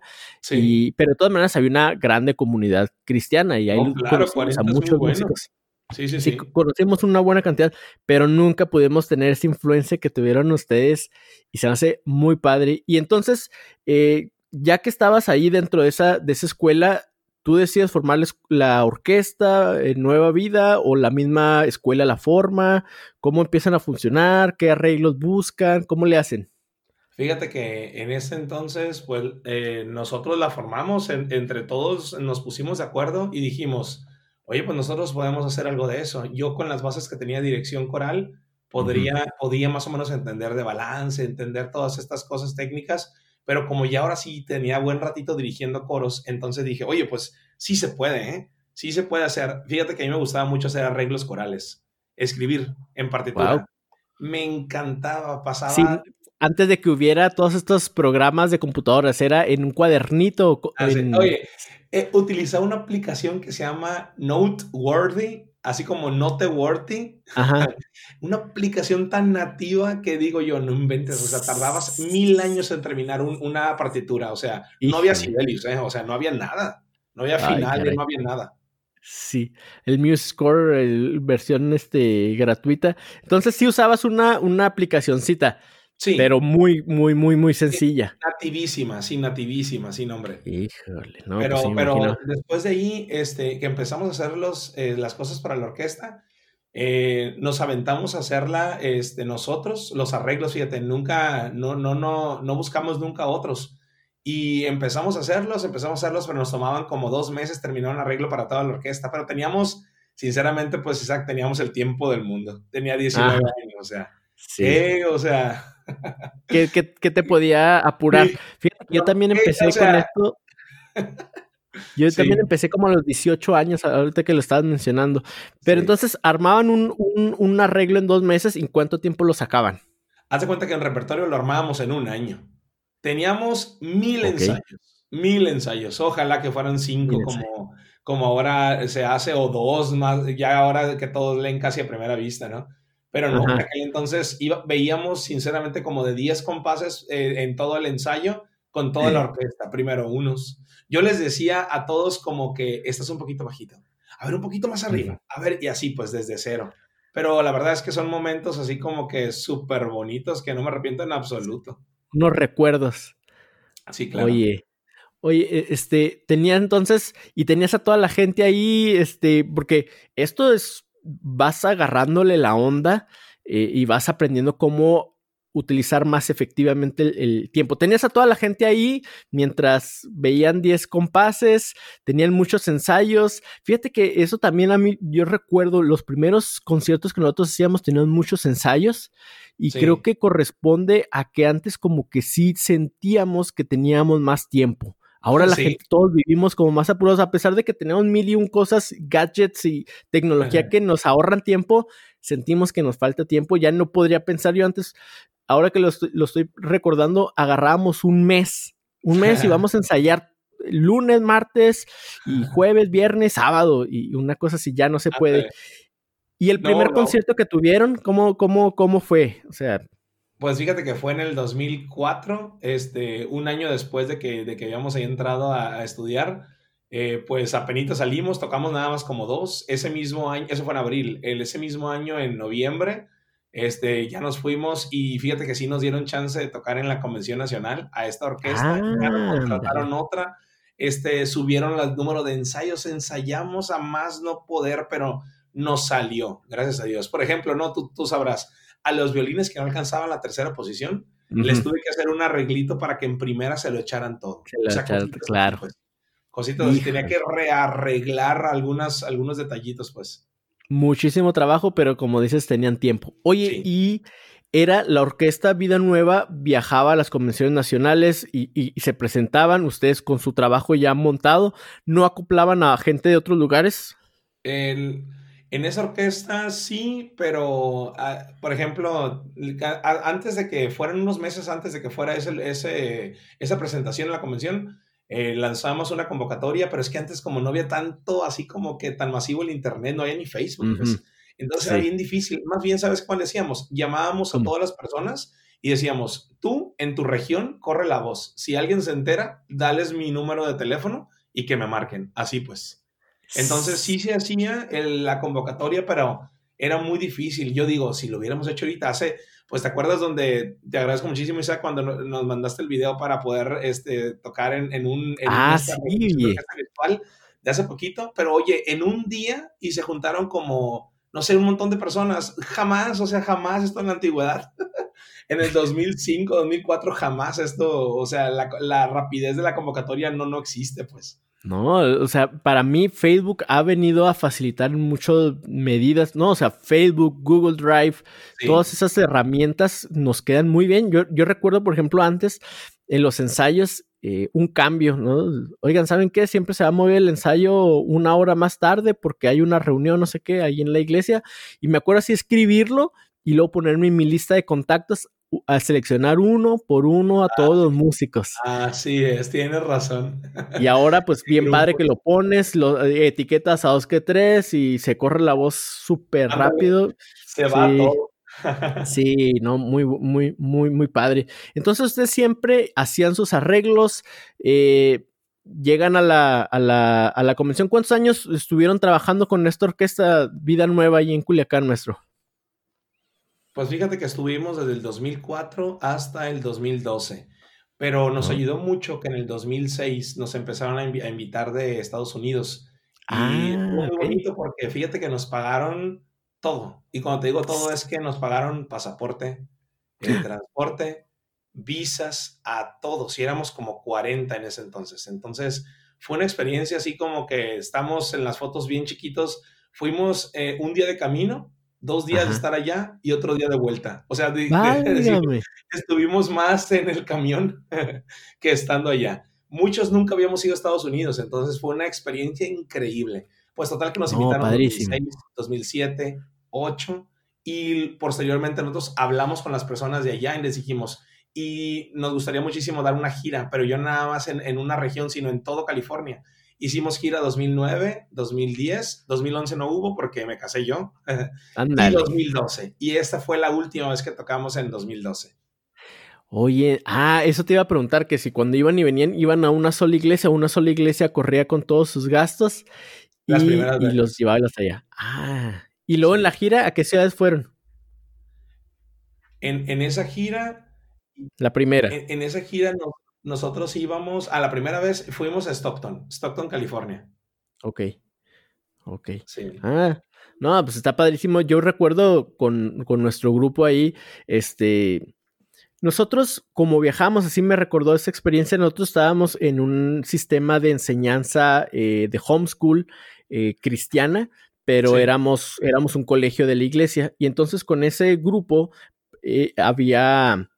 y, pero de todas maneras había una grande comunidad cristiana y ahí conocimos a muchos músicos. Sí, sí, sí, Conocimos una buena cantidad, pero nunca pudimos tener esa influencia que tuvieron ustedes y se hace muy padre. Y entonces, eh, ya que estabas ahí dentro de esa, de esa escuela, tú decides formarles la orquesta en Nueva Vida o la misma escuela la forma, cómo empiezan a funcionar, qué arreglos buscan, cómo le hacen. Fíjate que en ese entonces, pues eh, nosotros la formamos, entre todos nos pusimos de acuerdo y dijimos, oye, pues nosotros podemos hacer algo de eso. Yo con las bases que tenía dirección coral, podría, podía más o menos entender de balance, entender todas estas cosas técnicas, pero como ya ahora sí tenía buen ratito dirigiendo coros, entonces dije, oye, pues sí se puede, ¿eh? Sí se puede hacer. Fíjate que a mí me gustaba mucho hacer arreglos corales, escribir en particular. Me encantaba, pasaba... antes de que hubiera todos estos programas de computadoras, era en un cuadernito. Oye, he utilizado una aplicación que se llama Noteworthy así como Noteworthy, [laughs] una aplicación tan nativa que digo yo, no inventes, o sea, tardabas mil años en terminar una partitura, o sea, no había Sibelius, ¿eh? o sea, no había nada, no había finales, no había nada. Sí, el Muse Score, el versión este, gratuita. Entonces sí usabas una, una aplicacioncita. Sí. Pero muy, muy, muy, muy sencilla. Nativísima, sí, nativísima, sí, nombre. Híjole, no. Pero, pues pero después de ahí, este, que empezamos a hacer los, eh, las cosas para la orquesta, eh, nos aventamos a hacerla este, nosotros, los arreglos, fíjate, nunca, no, no, no, no buscamos nunca otros. Y empezamos a hacerlos, empezamos a hacerlos, pero nos tomaban como dos meses terminar un arreglo para toda la orquesta, pero teníamos, sinceramente, pues Isaac, teníamos el tiempo del mundo. Tenía 19 años, o sea. Sí. o sea, ¿Qué, te podía apurar? Fíjate, yo también empecé con esto. [laughs] Yo también empecé como a los 18 años, ahorita que lo estabas mencionando. Pero entonces armaban un, arreglo en dos meses y ¿en cuánto tiempo lo sacaban? Haz de cuenta que el repertorio lo armábamos en un año. Teníamos mil ensayos, mil ensayos. Ojalá que fueran cinco como, como ahora se hace o dos más, ya ahora que todos leen casi a primera vista, ¿no? Pero no, en aquel entonces iba, veíamos sinceramente como de 10 compases eh, en todo el ensayo con toda la orquesta, primero unos. Yo les decía a todos como que estás un poquito bajito, a ver un poquito más arriba, a ver, y así pues desde cero. Pero la verdad es que son momentos así como que súper bonitos que no me arrepiento en absoluto. Unos recuerdos. Sí, claro. Oye, Oye, e, este, tenía entonces, y tenías a toda la gente ahí, este, porque esto es vas agarrándole la onda eh, y vas aprendiendo cómo utilizar más efectivamente el, tiempo. Tenías a toda la gente ahí mientras veían 10 compases, tenían muchos ensayos. Fíjate que eso también a mí, yo recuerdo los primeros conciertos que nosotros hacíamos tenían muchos ensayos y creo que corresponde a que antes como que sí sentíamos que teníamos más tiempo. Ahora la gente, todos vivimos como más apurados, a pesar de que tenemos mil y un cosas, gadgets y tecnología que nos ahorran tiempo, sentimos que nos falta tiempo. Ya no podría pensar yo antes, ahora que lo estoy, recordando, agarrábamos un mes, un mes y vamos a [laughs] ensayar lunes, martes y jueves, viernes, sábado y una cosa así ya no se puede. ¿Y el primer concierto que tuvieron, cómo, cómo, cómo fue? O sea... Pues fíjate que fue en el 2004, este, un año después de que, de que habíamos ahí entrado a, estudiar, eh, pues apenas salimos, tocamos nada más como dos. Ese mismo año, eso fue en abril, el, ese mismo año en noviembre, este, ya nos fuimos y fíjate que sí nos dieron chance de tocar en la Convención Nacional a esta orquesta, ya nos contrataron otra, este, subieron el número de ensayos, ensayamos a más no poder, pero nos salió, gracias a Dios. Por ejemplo, no, tú, tú sabrás, a los violines que no alcanzaban la tercera posición, les tuve que hacer un arreglito para que en primera se lo echaran todo. claro. Pues, cositas, tenía que rearreglar algunas, algunos detallitos, pues. Muchísimo trabajo, pero como dices, tenían tiempo. Oye, y era la orquesta Vida Nueva, viajaba a las convenciones nacionales y, se presentaban ustedes con su trabajo ya montado, ¿no acoplaban a gente de otros lugares? En esa orquesta sí, pero ah, por ejemplo, antes de que fueran unos meses antes de que fuera ese, esa presentación en la convención, eh, lanzamos una convocatoria, pero es que antes como no había tanto, así como que tan masivo el Internet, no había ni Facebook, pues. entonces era bien difícil. Más bien, ¿sabes cuál decíamos? Llamábamos a todas las personas y decíamos, tú en tu región corre la voz. Si alguien se entera, dales mi número de teléfono y que me marquen. Así pues. Entonces sí se hacía la convocatoria, pero era muy difícil. Yo digo, si lo hubiéramos hecho ahorita hace pues te acuerdas donde te agradezco muchísimo, Isaac, cuando nos mandaste el video para poder este, tocar en, en un en ah, sí. virtual de hace poquito, pero oye, en un día y se juntaron como, no sé, un montón de personas, jamás, o sea, jamás esto en la antigüedad, [laughs] en el [laughs] 2005, 2004, jamás esto, o sea, la, la rapidez de la convocatoria no, no existe, pues. No, o sea, para mí Facebook ha venido a facilitar muchas medidas, ¿no? O sea, Facebook, Google Drive, todas esas herramientas nos quedan muy bien. Yo, yo recuerdo, por ejemplo, antes en los ensayos, eh, un cambio, ¿no? Oigan, ¿saben qué? Siempre se va a mover el ensayo una hora más tarde porque hay una reunión, no sé qué, ahí en la iglesia. Y me acuerdo así escribirlo y luego ponerme en mi lista de contactos a seleccionar uno por uno a todos los músicos. Así es, tienes razón. Y ahora, pues [laughs] bien padre que lo pones, lo eh, etiquetas a dos que tres y se corre la voz súper rápido. Se va todo. [laughs] sí, no, muy, muy, muy, muy padre. Entonces, ustedes siempre hacían sus arreglos, eh, llegan a la, a, la, a la convención. ¿Cuántos años estuvieron trabajando con esta orquesta Vida Nueva ahí en Culiacán, maestro? Pues fíjate que estuvimos desde el 2004 hasta el 2012, pero nos ayudó mucho que en el 2006 nos empezaron a, invitar de Estados Unidos. Y ah, muy bonito porque fíjate que nos pagaron todo. Y cuando te digo todo es que nos pagaron pasaporte, el [laughs] transporte, visas, a todos. Y éramos como 40 en ese entonces. Entonces fue una experiencia así como que estamos en las fotos bien chiquitos. Fuimos eh, un día de camino dos días de estar allá y otro día de vuelta. O sea, [laughs] estuvimos más en el camión [laughs] que estando allá. Muchos nunca habíamos ido a Estados Unidos, entonces fue una experiencia increíble. Pues total que nos invitaron en 2006, 2007, 2008 y posteriormente nosotros hablamos con las personas de allá y les dijimos, y nos gustaría muchísimo dar una gira, pero yo nada más en, en una región, sino en todo California. Hicimos gira 2009, 2010, 2011 no hubo porque me casé yo. [laughs] y 2012. Y esta fue la última vez que tocamos en 2012. Oye, ah, eso te iba a preguntar, que si cuando iban y venían, iban a una sola iglesia, una sola iglesia corría con todos sus gastos y, los llevaba hasta allá. Ah, y luego en la gira, ¿a qué ciudades fueron? En, en esa gira... La primera. En, en esa gira nos, nosotros íbamos, a la primera vez fuimos a Stockton, Stockton, California. Ok, ok. Ah, no, pues está padrísimo. Yo recuerdo con, nuestro grupo ahí, este, nosotros, como viajamos, así me recordó esa experiencia, nosotros estábamos en un sistema de enseñanza eh, de homeschool eh, cristiana, pero éramos, éramos un colegio de la iglesia. Y entonces con ese grupo eh, había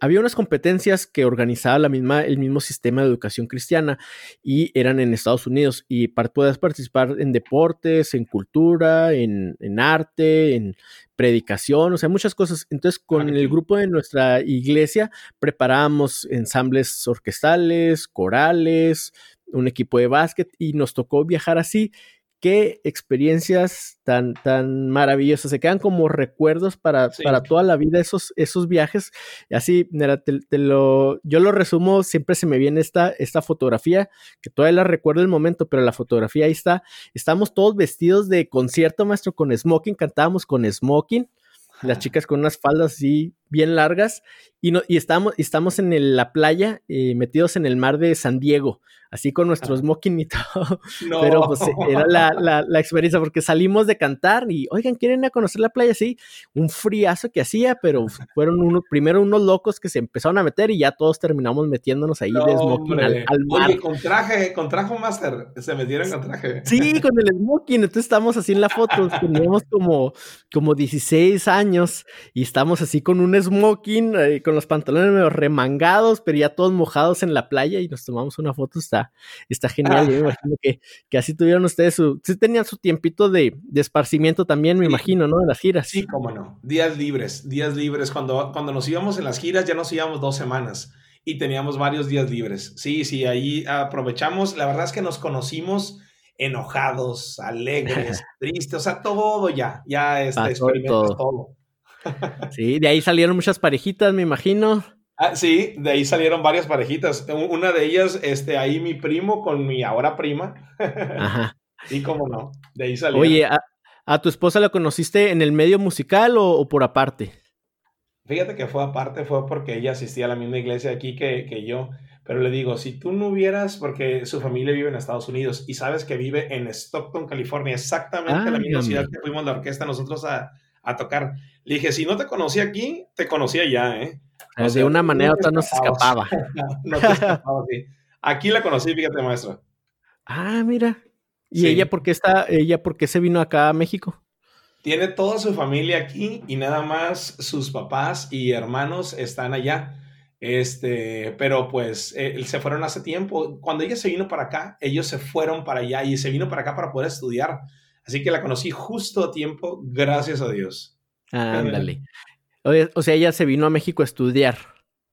había unas competencias que organizaba la misma, el mismo sistema de educación cristiana y eran en Estados Unidos y puedes participar en deportes, en cultura, en, arte, en predicación, o sea, muchas cosas. Entonces, con el grupo de nuestra iglesia preparábamos ensambles orquestales, corales, un equipo de básquet y nos tocó viajar así qué experiencias tan, tan maravillosas. Se quedan como recuerdos para, para toda la vida esos, esos viajes. Así, mira, te, lo, yo lo resumo, siempre se me viene esta, esta fotografía, que todavía la recuerdo el momento, pero la fotografía ahí está. Estamos todos vestidos de concierto, maestro, con smoking, cantábamos con smoking. Las chicas con unas faldas así bien largas y, no, y estamos, estamos en la playa eh, metidos en el mar de San Diego así con nuestro smoking y todo. [laughs] Pero pues era la, la, experiencia porque salimos de cantar y, oigan, ¿quieren ir a conocer la playa? Sí, un friazo que hacía, pero fueron uno, primero unos locos que se empezaron a meter y ya todos terminamos metiéndonos ahí de smoking al, mar. Oye, con traje, con traje master, se metieron con traje. Sí, con el smoking, entonces estamos así en la foto, teníamos como, como 16 años y estamos así con un smoking, eh, con los pantalones medio remangados, pero ya todos mojados en la playa y nos tomamos una foto, está está, genial. Yo me imagino que, que, así tuvieron ustedes su, sí tenían su tiempito de, de esparcimiento también, me imagino, ¿no? En las giras. Sí, cómo no. Días libres, días libres. Cuando, cuando nos íbamos en las giras ya nos íbamos dos semanas y teníamos varios días libres. Sí, sí, ahí aprovechamos. La verdad es que nos conocimos enojados, alegres, [laughs] tristes, o sea, todo ya, ya este, experimentas todo. Sí, de ahí salieron muchas parejitas, me imagino. Ah, sí, de ahí salieron varias parejitas. Una de ellas, este, ahí mi primo con mi ahora prima. Ajá. Sí, cómo no. De ahí salieron. Oye, ¿a, tu esposa la conociste en el medio musical o, por aparte? Fíjate que fue aparte, fue porque ella asistía a la misma iglesia aquí que, que yo. Pero le digo, si tú no hubieras, porque su familia vive en Estados Unidos y sabes que vive en Stockton, California, exactamente la misma ciudad que fuimos la orquesta nosotros a, a tocar. Le dije, si no te conocí aquí, te conocía ya, ¿eh? de una manera otra no se escapaba. [laughs] no escapaba, Aquí la conocí, fíjate, maestro. Ah, mira. ¿Y ella por qué está, ella por qué se vino acá a México? Tiene toda su familia aquí y nada más sus papás y hermanos están allá. Este, pero pues eh, se fueron hace tiempo. Cuando ella se vino para acá, ellos se fueron para allá y se vino para acá para poder estudiar. Así que la conocí justo a tiempo, gracias a Dios. Ándale. [laughs] O sea, ella se vino a México a estudiar.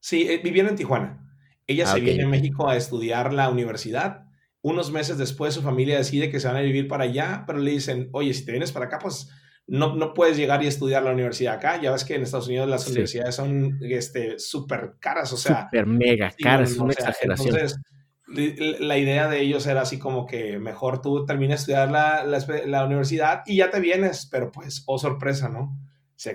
Sí, eh, vivía en Tijuana. Ella ah, se viene a México a estudiar la universidad. Unos meses después su familia decide que se van a vivir para allá, pero le dicen, oye, si te vienes para acá, pues no, no puedes llegar y estudiar la universidad acá. Ya ves que en Estados Unidos las universidades son este, súper caras, o sea. Súper mega caras, es una exageración. Entonces, la idea de ellos era así como que mejor tú termines de estudiar la, la, la universidad y ya te vienes, pero pues, oh sorpresa, ¿no?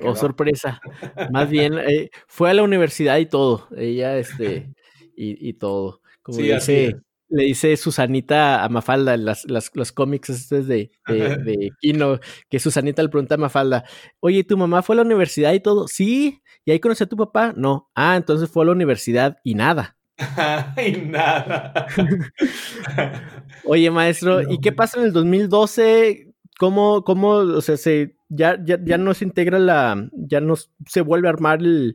Oh, sorpresa. [laughs] Más bien, eh, fue a la universidad y todo. Ella, este, y, y todo. Como dice, le dice Susanita a Mafalda, las, las, los cómics estos de, de, [laughs] de, Kino, que Susanita le pregunta a Mafalda, oye, ¿tu mamá fue a la universidad y todo? Sí, ¿y ahí conoció a tu papá? No. Ah, entonces fue a la universidad y nada. [laughs] y nada. oye, maestro, ¿y qué pasa en el 2012? ¿Cómo, cómo, o sea, se ya, ya, ya no se integra la, ya no se vuelve a armar el,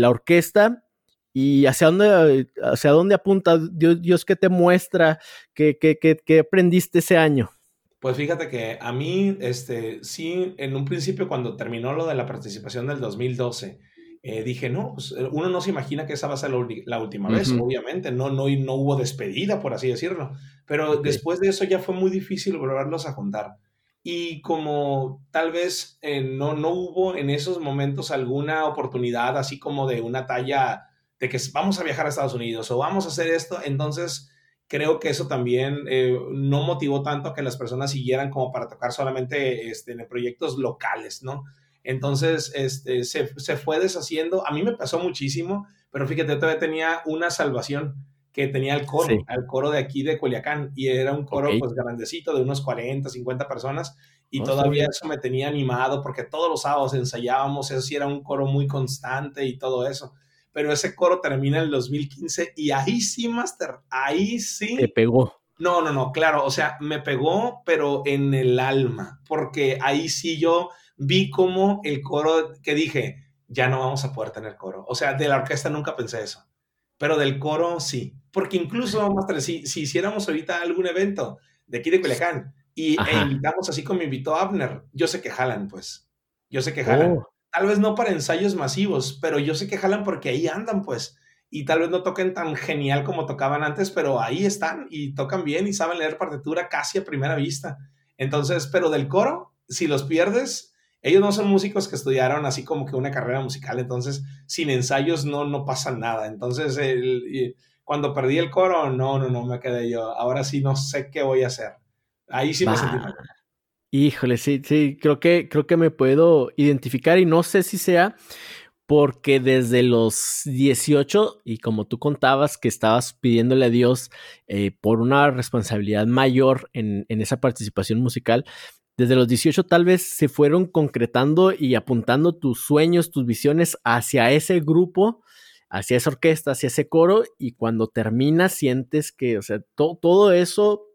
la orquesta y hacia dónde, hacia dónde apunta Dios, Dios que te muestra, que, que, aprendiste ese año. Pues fíjate que a mí, este, sí, en un principio cuando terminó lo de la participación del 2012, eh, dije, no, pues eh, uno no se imagina que esa va a ser la, última vez, obviamente, no, no, no hubo despedida, por así decirlo, pero después de eso ya fue muy difícil volverlos a juntar y como tal vez eh, no, no hubo en esos momentos alguna oportunidad así como de una talla de que vamos a viajar a Estados Unidos o vamos a hacer esto, entonces creo que eso también eh, no motivó tanto a que las personas siguieran como para tocar solamente este, en proyectos locales, ¿no? Entonces este, se, se fue deshaciendo, a mí me pasó muchísimo, pero fíjate, todavía tenía una salvación que tenía el coro, el coro de aquí de Culiacán, y era un coro pues grandecito de unos 40, 50 personas, y oh, todavía eso me tenía animado porque todos los sábados ensayábamos, eso sí era un coro muy constante y todo eso. Pero ese coro termina en el 2015 y ahí sí, Master, ahí sí. Te pegó. No, no, no, claro, o sea, me pegó, pero en el alma, porque ahí sí yo vi como el coro que dije, ya no vamos a poder tener coro. O sea, de la orquesta nunca pensé eso, pero del coro sí, porque incluso, Master, si, si hiciéramos ahorita algún evento de aquí de Culiacán, y e invitamos así como invitó Abner. Yo sé que jalan, pues. Yo sé que jalan. Oh. Tal vez no para ensayos masivos, pero yo sé que jalan porque ahí andan, pues. Y tal vez no toquen tan genial como tocaban antes, pero ahí están y tocan bien y saben leer partitura casi a primera vista. Entonces, pero del coro, si los pierdes, ellos no son músicos que estudiaron así como que una carrera musical, entonces sin ensayos no, no pasa nada. Entonces, cuando perdí el coro, no, no, no me quedé yo. Ahora sí no sé qué voy a hacer. Ahí sí me sentí mal. Híjole, sí, sí, creo que, creo que me puedo identificar y no sé si sea porque desde los 18, y como tú contabas que estabas pidiéndole a Dios eh, por una responsabilidad mayor en, en, esa participación musical, desde los 18 tal vez se fueron concretando y apuntando tus sueños, tus visiones hacia ese grupo, hacia esa orquesta, hacia ese coro, y cuando terminas sientes que, o sea, todo eso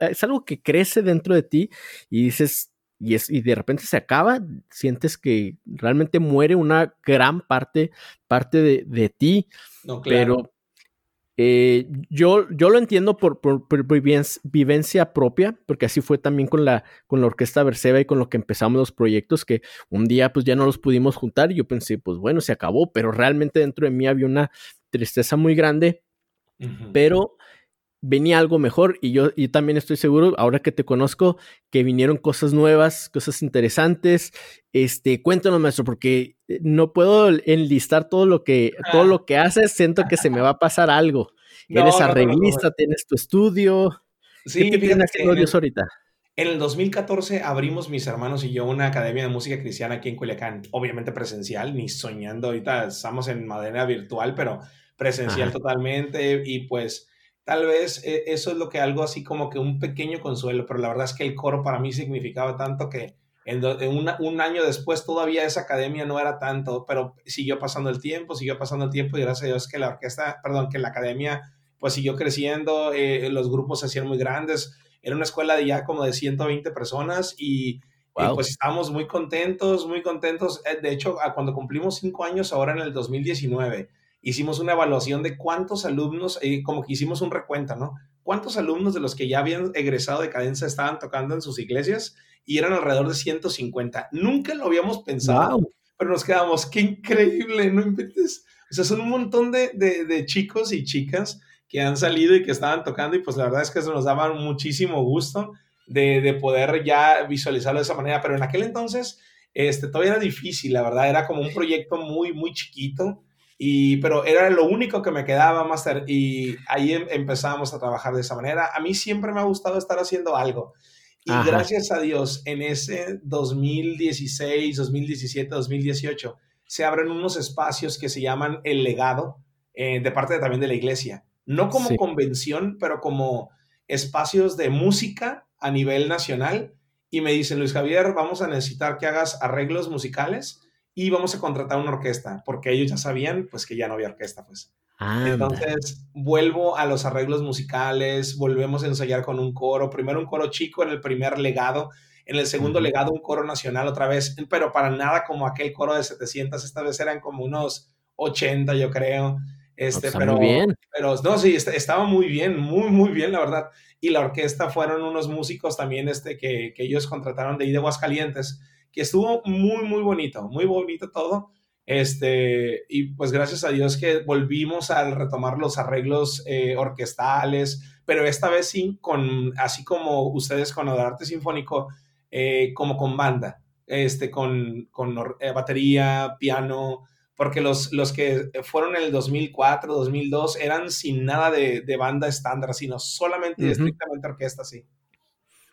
es algo que crece dentro de ti y dices, y, es, y de repente se acaba, sientes que realmente muere una gran parte, parte de, ti. Pero eh, yo, yo lo entiendo por, vivencia, propia, porque así fue también con la, con la Orquesta Verseba y con lo que empezamos los proyectos, que un día pues ya no los pudimos juntar y yo pensé, pues bueno, se acabó, pero realmente dentro de mí había una tristeza muy grande. Pero venía algo mejor y yo, y también estoy seguro, ahora que te conozco, que vinieron cosas nuevas, cosas interesantes. Este, cuéntanos, maestro, porque eh, no puedo enlistar todo lo que, todo lo que haces, siento que se me va a pasar algo. Eres arreglista, tienes tu estudio. Sí, ¿Qué tienes Dios ahorita? En el 2014 abrimos mis hermanos y yo una academia de música cristiana aquí en Culiacán, obviamente presencial, ni soñando, ahorita estamos en madera virtual, pero presencial totalmente y pues Tal vez eh, eso es lo que algo así como que un pequeño consuelo, pero la verdad es que el coro para mí significaba tanto que en, un año después todavía esa academia no era tanto, pero siguió pasando el tiempo, siguió pasando el tiempo y gracias a Dios que la orquesta, perdón, que la academia pues siguió creciendo, eh, los grupos se hacían muy grandes, era una escuela de ya como de 120 personas y, pues estábamos muy contentos, muy contentos. Eh, de hecho, cuando cumplimos cinco años ahora en el 2019, hicimos una evaluación de cuántos alumnos, eh, como que hicimos un recuento, ¿no? ¿Cuántos alumnos de los que ya habían egresado de cadencia estaban tocando en sus iglesias? Y eran alrededor de 150. Nunca lo habíamos pensado, pero nos quedamos, qué increíble, no inventes. O sea, son un montón de, de, chicos y chicas que han salido y que estaban tocando y pues la verdad es que eso nos daba muchísimo gusto de, de, poder ya visualizarlo de esa manera, pero en aquel entonces este, todavía era difícil, la verdad, era como un proyecto muy, muy chiquito, y, pero era lo único que me quedaba, Master, y ahí em, empezamos a trabajar de esa manera. A mí siempre me ha gustado estar haciendo algo. Y gracias a Dios, en ese 2016, 2017, 2018, se abren unos espacios que se llaman el legado, eh, de parte también de la iglesia. No como convención, pero como espacios de música a nivel nacional. Y me dicen, Luis Javier, vamos a necesitar que hagas arreglos musicales y vamos a contratar una orquesta, porque ellos ya sabían pues que ya no había orquesta, pues. Entonces vuelvo a los arreglos musicales, volvemos a ensayar con un coro, primero un coro chico en el primer legado, en el segundo legado un coro nacional otra vez, pero para nada como aquel coro de 700, esta vez eran como unos 80 yo creo. Este, pero, bien. pero no, sí, estaba muy bien, muy, muy bien, la verdad. Y la orquesta fueron unos músicos también este, que, que ellos contrataron de ahí de Aguascalientes que estuvo muy, muy bonito, muy bonito todo. Este, y pues gracias a Dios que volvimos a retomar los arreglos eh, orquestales, pero esta vez sí, con, así como ustedes con el arte sinfónico, eh, como con banda, este, con, con eh, batería, piano, porque los, los que fueron en el 2004, 2002 eran sin nada de, de banda estándar, sino solamente estrictamente orquesta, sí.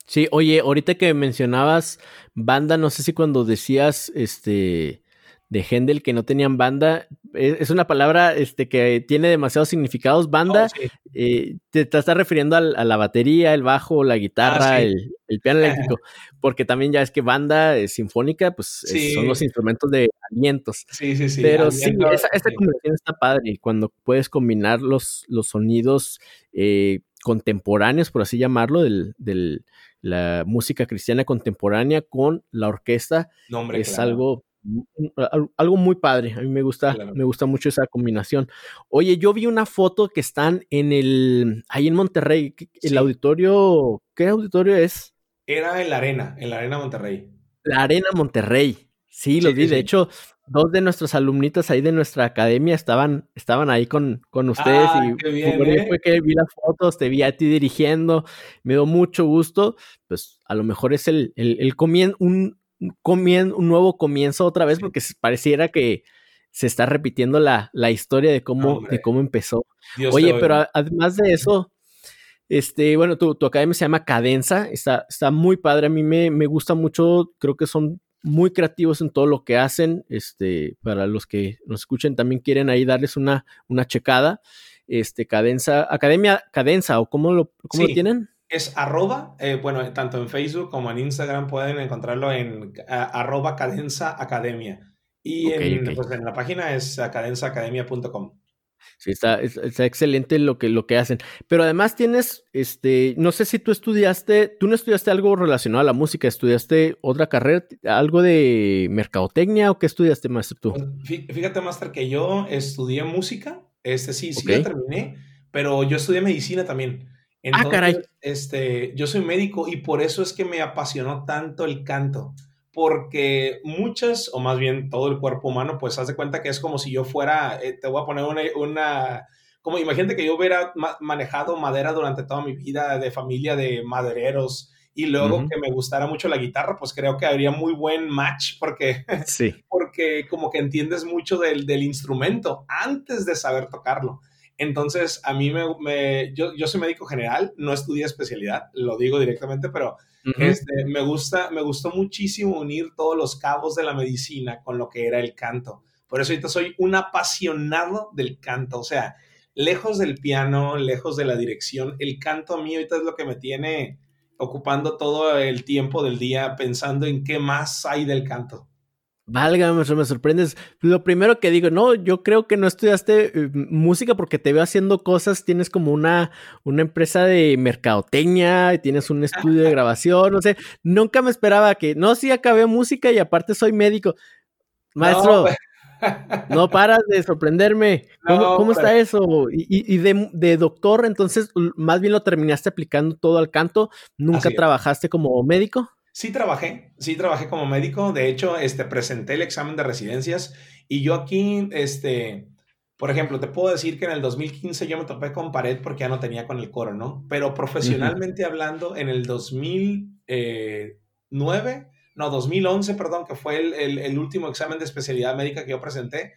Sí, oye, ahorita que mencionabas banda, no sé si cuando decías, este, de Händel que no tenían banda. Es, una palabra este, que tiene demasiados significados. Banda, oh, eh, te, estás refiriendo a, la batería, el bajo, la guitarra, ah, el, piano eléctrico, [laughs] porque también ya es que banda eh, sinfónica, pues son los instrumentos de alientos. Sí, sí, sí. Pero sí, esa, combinación está padre cuando puedes combinar los, los sonidos eh, contemporáneos, por así llamarlo, de la música cristiana contemporánea con la orquesta. es algo algo muy padre. A mí me gusta, me gusta mucho esa combinación. Oye, yo vi una foto que están en el, ahí en Monterrey, el auditorio, ¿qué auditorio es? Era en la Arena, en la Arena Monterrey. La Arena Monterrey. Sí, lo vi. De hecho, dos de nuestros alumnitos ahí de nuestra academia estaban, estaban ahí con, con ustedes ah, y bien, ¿eh? fue que vi las fotos, te vi a ti dirigiendo, me dio mucho gusto. Pues a lo mejor es el, el, el un, un nuevo comienzo otra vez, porque pareciera que se está repitiendo la, la historia de cómo, de cómo empezó. Oye, pero además de eso, este, bueno, tu, tu, academia se llama Cadenza, está, está muy padre, a mí me, me, gusta mucho, creo que son muy creativos en todo lo que hacen, este, para los que nos escuchen también quieren ahí darles una, una checada, este, Cadenza, Academia Cadenza, o cómo lo, cómo lo tienen? es arroba, eh, bueno, tanto en Facebook como en Instagram pueden encontrarlo en arroba cadenza academia. Y pues, en, la página es cadenzaacademia.com. Sí, está, está, excelente lo que, lo que hacen. Pero además tienes, este, no sé si tú estudiaste, tú no estudiaste algo relacionado a la música, estudiaste otra carrera, algo de mercadotecnia o qué estudiaste, maestro, tú? Pues, fíjate, maestro, que yo estudié música, este sí, sí ya terminé, pero yo estudié medicina también. ah, caray. Este, yo soy médico y por eso es que me apasionó tanto el canto porque muchas, o más bien todo el cuerpo humano, pues haz de cuenta que es como si yo fuera, eh, te voy a poner una, una, como imagínate que yo hubiera manejado madera durante toda mi vida de familia de madereros y luego que me gustara mucho la guitarra, pues creo que habría muy buen match porque, [laughs] sí. porque como que entiendes mucho del, del instrumento antes de saber tocarlo. Entonces, a mí me, yo, yo, soy médico general, no estudié especialidad, lo digo directamente, pero este, me, gusta, me gustó muchísimo unir todos los cabos de la medicina con lo que era el canto. Por eso ahorita soy un apasionado del canto, o sea, lejos del piano, lejos de la dirección, el canto a mí ahorita es lo que me tiene ocupando todo el tiempo del día pensando en qué más hay del canto. Válgame, me sorprendes. Lo primero que digo, no, yo creo que no estudiaste eh, música porque te veo haciendo cosas, tienes como una, una empresa de mercadotecnia, tienes un estudio de [laughs] grabación, no sé, nunca me esperaba que, no, sí, acabé música y aparte soy médico. Maestro, no, [laughs] paras de sorprenderme. ¿Cómo, está eso? Y, de, de, doctor, entonces, más bien lo terminaste aplicando todo al canto, ¿nunca trabajaste como médico? Sí trabajé, sí trabajé como médico. De hecho, este, presenté el examen de residencias y yo aquí, este, por ejemplo, te puedo decir que en el 2015 yo me topé con pared porque ya no tenía con el coro, ¿no? Pero profesionalmente hablando, en el 2009, no, 2011, perdón, que fue el, el, último examen de especialidad médica que yo presenté,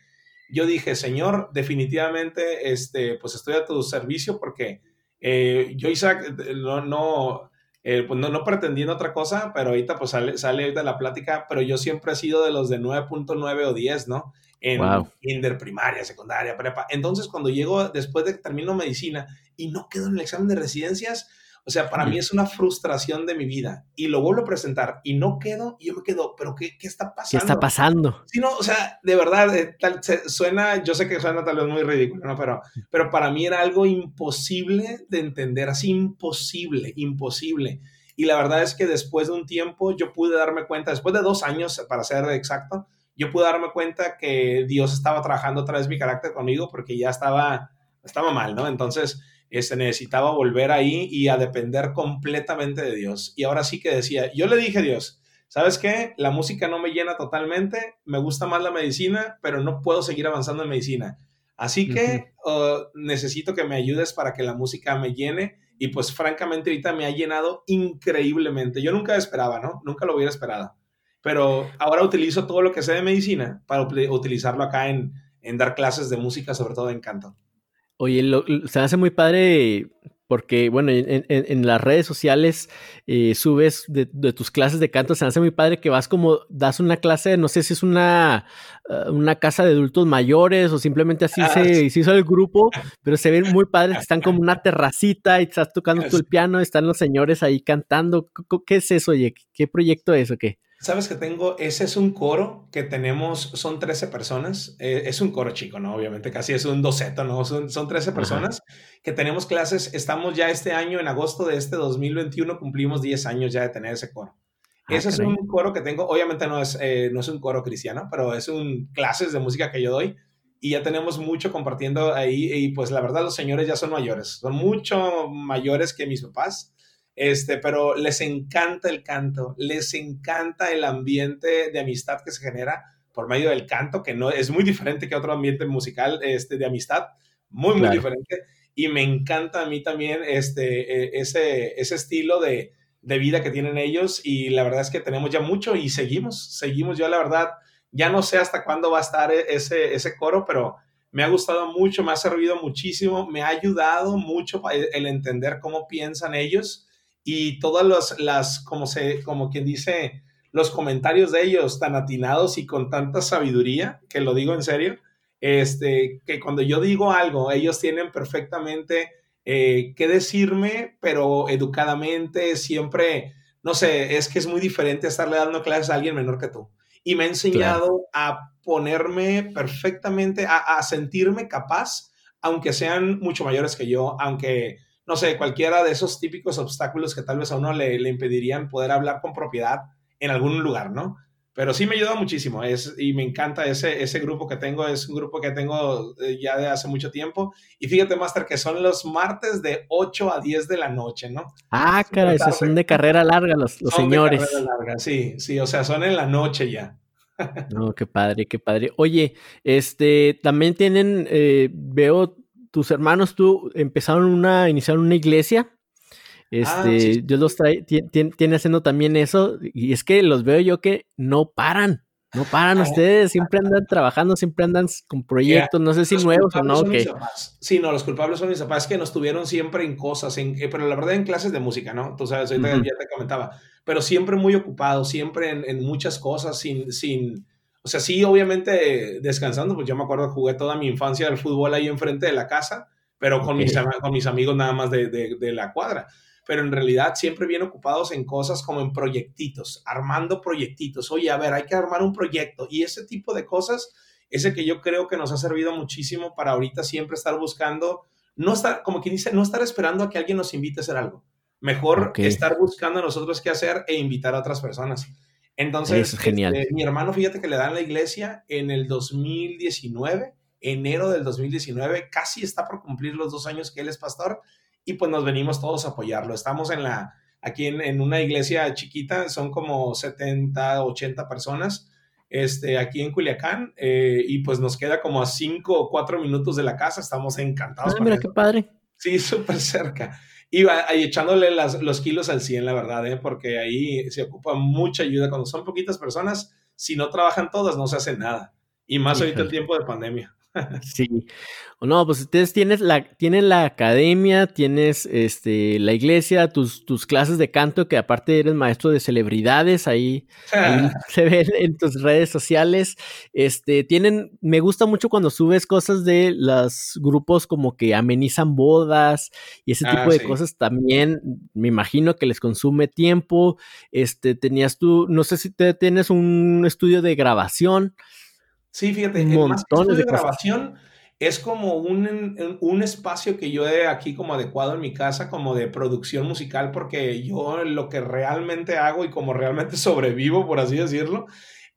yo dije, señor, definitivamente, este, pues estoy a tu servicio porque eh, yo, Isaac, no, no eh, pues no, no pretendiendo otra cosa, pero ahorita pues sale, sale ahorita la plática, pero yo siempre he sido de los de 9.9 o 10, ¿no? En kinder, primaria, secundaria, prepa. Entonces, cuando llego después de que termino medicina y no quedo en el examen de residencias, o sea, para mí es una frustración de mi vida y lo vuelvo a presentar y no quedo y yo me quedo, pero ¿qué, qué está pasando? ¿Qué está pasando? Sí, no, o sea, de verdad, eh, tal, suena, yo sé que suena tal vez muy ridículo, ¿no? Pero, pero para mí era algo imposible de entender, así imposible, imposible. Y la verdad es que después de un tiempo yo pude darme cuenta, después de dos años, para ser exacto, yo pude darme cuenta que Dios estaba trabajando otra vez mi carácter conmigo porque ya estaba, estaba mal, ¿no? Entonces, este, necesitaba volver ahí y a depender completamente de Dios. Y ahora sí que decía, yo le dije a Dios, ¿sabes qué? La música no me llena totalmente, me gusta más la medicina, pero no puedo seguir avanzando en medicina. Así que uh, necesito que me ayudes para que la música me llene. Y pues francamente ahorita me ha llenado increíblemente. Yo nunca esperaba, ¿no? Nunca lo hubiera esperado. Pero ahora utilizo todo lo que sé de medicina para utilizarlo acá en, en dar clases de música, sobre todo en canto. Oye, se hace muy padre porque bueno, en, las redes sociales eh, subes de, tus clases de canto, se hace muy padre que vas como, das una clase, no sé si es una, uh, una casa de adultos mayores o simplemente así ah, se, hizo el grupo, [laughs] pero se ven muy padres que están como una terracita y estás tocando tú el piano, están los señores ahí cantando. ¿Qué es eso, oye? ¿Qué proyecto es o qué? Sabes que tengo, ese es un coro que tenemos, son 13 personas, eh, es un coro chico, ¿no? Obviamente casi es un doceto, ¿no? Son, son 13 personas que tenemos clases, estamos ya este año, en agosto de este 2021, cumplimos 10 años ya de tener ese coro. Ah, ese es un coro que tengo, obviamente no es, eh, no es un coro cristiano, pero es un clases de música que yo doy y ya tenemos mucho compartiendo ahí y pues la verdad los señores ya son mayores, son mucho mayores que mis papás este, pero les encanta el canto, les encanta el ambiente de amistad que se genera por medio del canto, que no es muy diferente que otro ambiente musical este, de amistad, muy, muy diferente. Y me encanta a mí también este, e, ese, ese estilo de, de vida que tienen ellos y la verdad es que tenemos ya mucho y seguimos, seguimos. Yo la verdad ya no sé hasta cuándo va a estar e, ese, ese coro, pero me ha gustado mucho, me ha servido muchísimo, me ha ayudado mucho el entender cómo piensan ellos y todas las, como, se, como quien dice, los comentarios de ellos tan atinados y con tanta sabiduría, que lo digo en serio, este, que cuando yo digo algo, ellos tienen perfectamente eh, qué decirme, pero educadamente, siempre, no sé, es que es muy diferente estarle dando clases a alguien menor que tú. Y me ha enseñado a ponerme perfectamente, a, a sentirme capaz, aunque sean mucho mayores que yo, aunque no sé, cualquiera de esos típicos obstáculos que tal vez a uno le, impedirían poder hablar con propiedad en algún lugar, ¿no? Pero sí me ayuda muchísimo es, y me encanta ese, ese grupo que tengo, es un grupo que tengo eh, ya de hace mucho tiempo. Y fíjate, Master, que son los martes de 8 a 10 de la noche, ¿no? Ah, cara, esos son de carrera larga los, los señores. De carrera larga, sí, sí, o sea, son en la noche ya. No, qué padre, qué padre. Oye, este, también tienen, eh, veo tus hermanos, tú empezaron una, iniciaron una iglesia. Ah, este, Dios los trae, tiene, haciendo también eso, y es que los veo yo que no paran, no paran ah, ustedes, siempre andan trabajando, siempre andan con proyectos, no sé si nuevos o no. Que... Sí, no, los culpables son mis papás que nos tuvieron siempre en cosas, en, eh, pero la verdad en clases de música, ¿no? Tú sabes, ahorita ya te comentaba, pero siempre muy ocupados, siempre en, en muchas cosas, sin, sin, o sea, sí, obviamente descansando, pues yo me acuerdo que jugué toda mi infancia al fútbol ahí enfrente de la casa, pero con, mis, con mis amigos nada más de, de, la cuadra. Pero en realidad siempre bien ocupados en cosas como en proyectitos, armando proyectitos. Oye, a ver, hay que armar un proyecto. Y ese tipo de cosas, ese que yo creo que nos ha servido muchísimo para ahorita siempre estar buscando, no estar, como quien dice, no estar esperando a que alguien nos invite a hacer algo. Mejor estar buscando nosotros qué hacer e invitar a otras personas. Entonces, genial. Este, mi hermano, fíjate que le dan la iglesia en el 2019, enero del 2019, casi está por cumplir los dos años que él es pastor y pues nos venimos todos a apoyarlo. Estamos en la, aquí en, una iglesia chiquita, son como 70, 80 personas, este, aquí en Culiacán, eh, y pues nos queda como a 5 o 4 minutos de la casa, estamos encantados. Ah, mira qué padre. Sí, [laughs] súper cerca. Y ahí echándole los kilos al 100, la verdad, ¿eh? porque ahí se ocupa mucha ayuda. Cuando son poquitas personas, si no trabajan todas, no se hace nada. Y más ahorita el tiempo de pandemia. Sí. No, pues ustedes tienes la, tienen la academia, tienes este, la iglesia, tus, tus clases de canto, que aparte eres maestro de celebridades, ahí, [laughs] se ve en tus redes sociales. Este, tienen, me gusta mucho cuando subes cosas de los grupos como que amenizan bodas y ese tipo ah, de cosas también, me imagino que les consume tiempo. Este, tenías tú, no sé si te, tienes un estudio de grabación. Sí, fíjate, el estudio de, grabación es como un, un, espacio que yo he aquí como adecuado en mi casa, como de producción musical, porque yo lo que realmente hago y como realmente [laughs] sobrevivo, por así decirlo,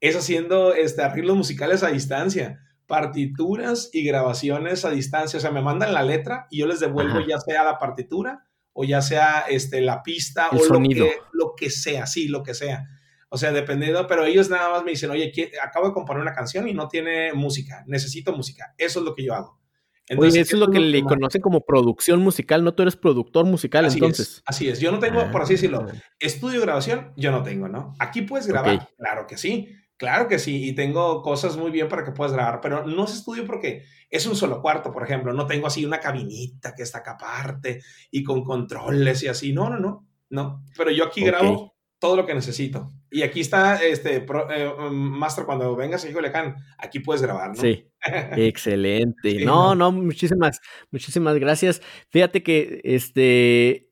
es haciendo este, arreglos musicales a distancia, partituras y grabaciones a distancia. O sea, me mandan la letra y yo les devuelvo ya sea la partitura o ya sea este, la pista o lo que, lo que sea, sí, lo que sea. O sea, dependiendo, pero ellos nada más me dicen, oye, acabo de componer una canción y no tiene música, necesito música. Eso es lo que yo hago. Entonces, eso es lo que le conocen como producción musical, no tú eres productor musical, entonces. así es, yo no tengo, por así decirlo, ah. estudio de grabación, yo no tengo, ¿no? Aquí puedes grabar, claro que sí. Claro que sí, y tengo cosas muy bien para que puedas grabar, pero no se estudio porque es un solo cuarto, por ejemplo. No tengo así una cabinita que está acá aparte y con controles y así. No, no, no, no. Pero yo aquí grabo todo lo que necesito. Y aquí está, este, eh, um, Master, cuando vengas a aquí puedes grabar, ¿no? Sí, [laughs] excelente. no, no, muchísimas, muchísimas gracias. Fíjate que, este,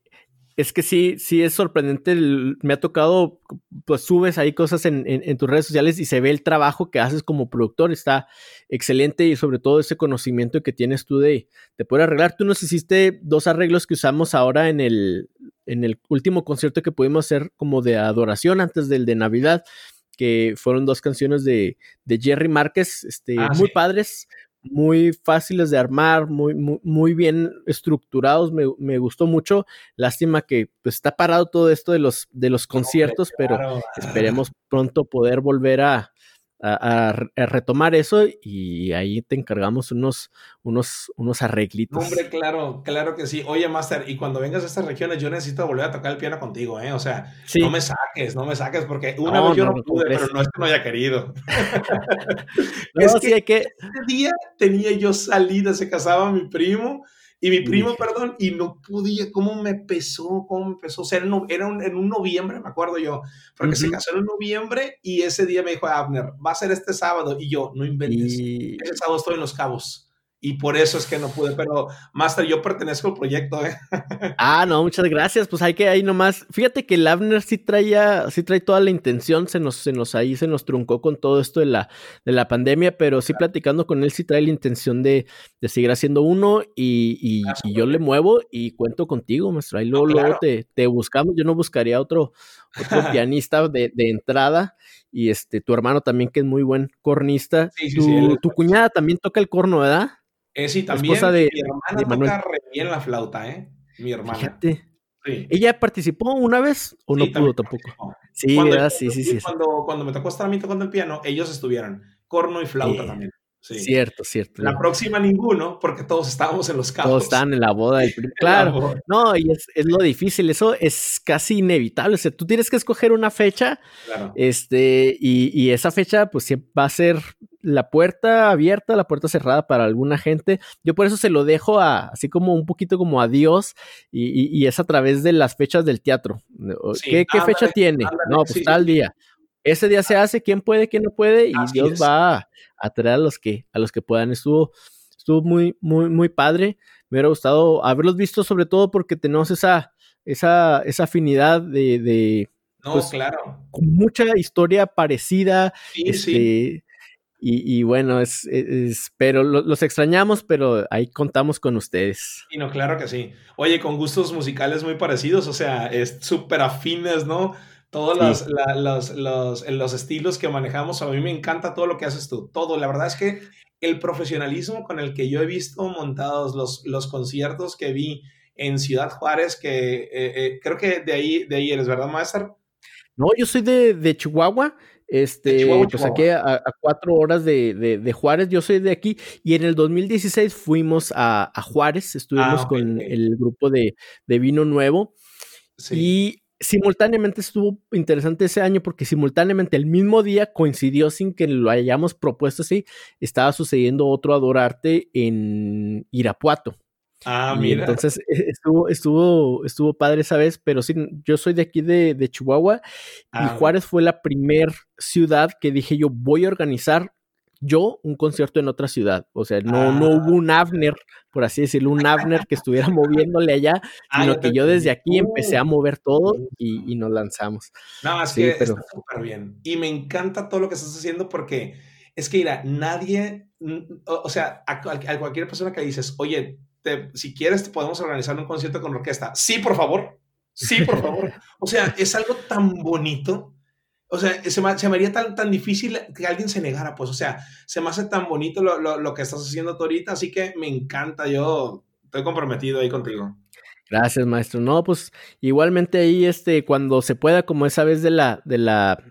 es que sí, sí es sorprendente. Me ha tocado, pues subes ahí cosas en, tus redes sociales y se ve el trabajo que haces como productor. Está excelente y sobre todo ese conocimiento que tienes tú de, de poder arreglar. Tú nos hiciste dos arreglos que usamos ahora en el, en el último concierto que pudimos hacer como de adoración antes del de Navidad, que fueron dos canciones de, de Jerry Márquez, este, ah, muy padres muy fáciles de armar, muy, muy, bien estructurados, me, gustó mucho. Lástima que pues, está parado todo esto de los, de los conciertos, pero esperemos [laughs] pronto poder volver a, a, retomar eso y ahí te encargamos unos, unos, unos arreglitos. Hombre, claro, claro que sí. Oye, Master, y cuando vengas a estas regiones, yo necesito volver a tocar el piano contigo, ¿eh? O sea, no me saques, no me saques, porque una vez yo no, pude, pero no es que no haya querido. [laughs] es que, que ese día tenía yo salida, se casaba mi primo y mi primo, perdón, y no podía, ¿cómo me pesó? ¿Cómo me pesó? O sea, era, un, en un noviembre, me acuerdo yo, porque se casó en noviembre y ese día me dijo Abner, va a ser este sábado. Y yo, no inventes, ese sábado estoy en Los Cabos y por eso es que no pude, pero Master, yo pertenezco al proyecto, ¿eh? [laughs] Ah, no, muchas gracias, pues hay que ahí nomás, fíjate que el Abner sí traía, sí trae toda la intención, se nos, se nos ahí se nos truncó con todo esto de la, de la pandemia, pero sí platicando con él sí trae la intención de, de seguir haciendo uno y, y, ah, yo le muevo y cuento contigo, maestro, ahí luego, luego te, te, buscamos, yo no buscaría otro, otro [laughs] pianista de, de entrada y este, tu hermano también que es muy buen cornista, sí, sí, tu, tu cuñada también toca el corno, ¿verdad? Eh, sí, también. de, mi hermana toca re bien la flauta, ¿eh? Mi hermana. Fíjate. ¿Ella participó una vez o no pudo tampoco? Sí, cuando, sí, sí, sí, cuando, cuando, me tocó estar a mí tocando el piano, ellos estuvieron. Corno y flauta también. Sí. Cierto, cierto. La próxima ninguno, porque todos estábamos en los campos. Todos estaban en la boda del [laughs] Claro. No, y es, es, lo difícil, eso es casi inevitable. O sea, tú tienes que escoger una fecha. Claro. Este, y, y esa fecha, pues siempre va a ser la puerta abierta, la puerta cerrada para alguna gente. Yo por eso se lo dejo a, así como un poquito como a Dios y, es a través de las fechas del teatro. ¿Qué, fecha tiene? no, pues tal día. Ese día se hace, quién puede, quién no puede, y Dios va a, traer a los que, a los que puedan. Estuvo, estuvo muy, muy, muy padre. Me hubiera gustado haberlos visto, sobre todo porque tenemos esa, esa, esa afinidad de, no, pues, claro. Con mucha historia parecida. Sí, sí. Este, y, bueno, es, es pero los extrañamos, pero ahí contamos con ustedes. Y no, claro que sí. Oye, con gustos musicales muy parecidos, o sea, es súper afines, ¿no? Todos los, los, los, los, estilos que manejamos, a mí me encanta todo lo que haces tú, todo. La verdad es que el profesionalismo con el que yo he visto montados los, los conciertos que vi en Ciudad Juárez, que eh, eh, creo que de ahí, de ahí eres, ¿verdad, Master? No, yo soy de, de Chihuahua. Este, pues aquí a, cuatro horas de, Juárez, yo soy de aquí, y en el 2016 fuimos a, Juárez, estuvimos ah, con el grupo de, Vino Nuevo, y simultáneamente estuvo interesante ese año porque simultáneamente el mismo día coincidió sin que lo hayamos propuesto así, estaba sucediendo otro Adorarte en Irapuato. Ah, mira. entonces e, estuvo, estuvo, estuvo padre esa vez, pero sí, yo soy de aquí de, Chihuahua y ah, Juárez fue la primer ciudad que dije yo voy a organizar yo un concierto en otra ciudad. O sea, no, no hubo un ah. Avner, por así decirlo, un Avner que estuviera moviéndole allá, sino que yo desde aquí empecé a mover todo y, nos lanzamos. No, es que pero... está súper bien. Y me encanta todo lo que estás haciendo porque es que, mira, nadie, o sea, a, a cualquier persona que dices, oye, si quieres, podemos organizar un concierto con orquesta. Sí, por favor. Sí, por favor. O sea, es algo tan bonito. O sea, se me, se me haría tan, tan difícil que alguien se negara, pues, o sea, se me hace tan bonito lo, lo, lo que estás haciendo tú ahorita, así que me encanta, yo estoy comprometido ahí contigo. Gracias, maestro. No, pues igualmente ahí, este, cuando se pueda, como esa vez de la, de la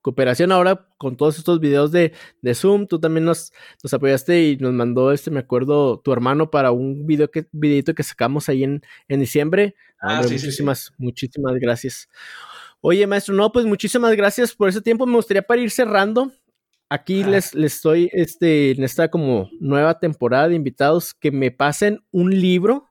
cooperación ahora con todos estos videos de, de Zoom. Tú también nos, nos, apoyaste y nos mandó, este, me acuerdo, tu hermano para un video que, videito que sacamos ahí en, en diciembre. Ah, muchísimas, muchísimas gracias. Oye, maestro, no, pues muchísimas gracias por ese tiempo. Me gustaría para ir cerrando. Aquí les, les estoy este, en esta como nueva temporada de invitados que me pasen un libro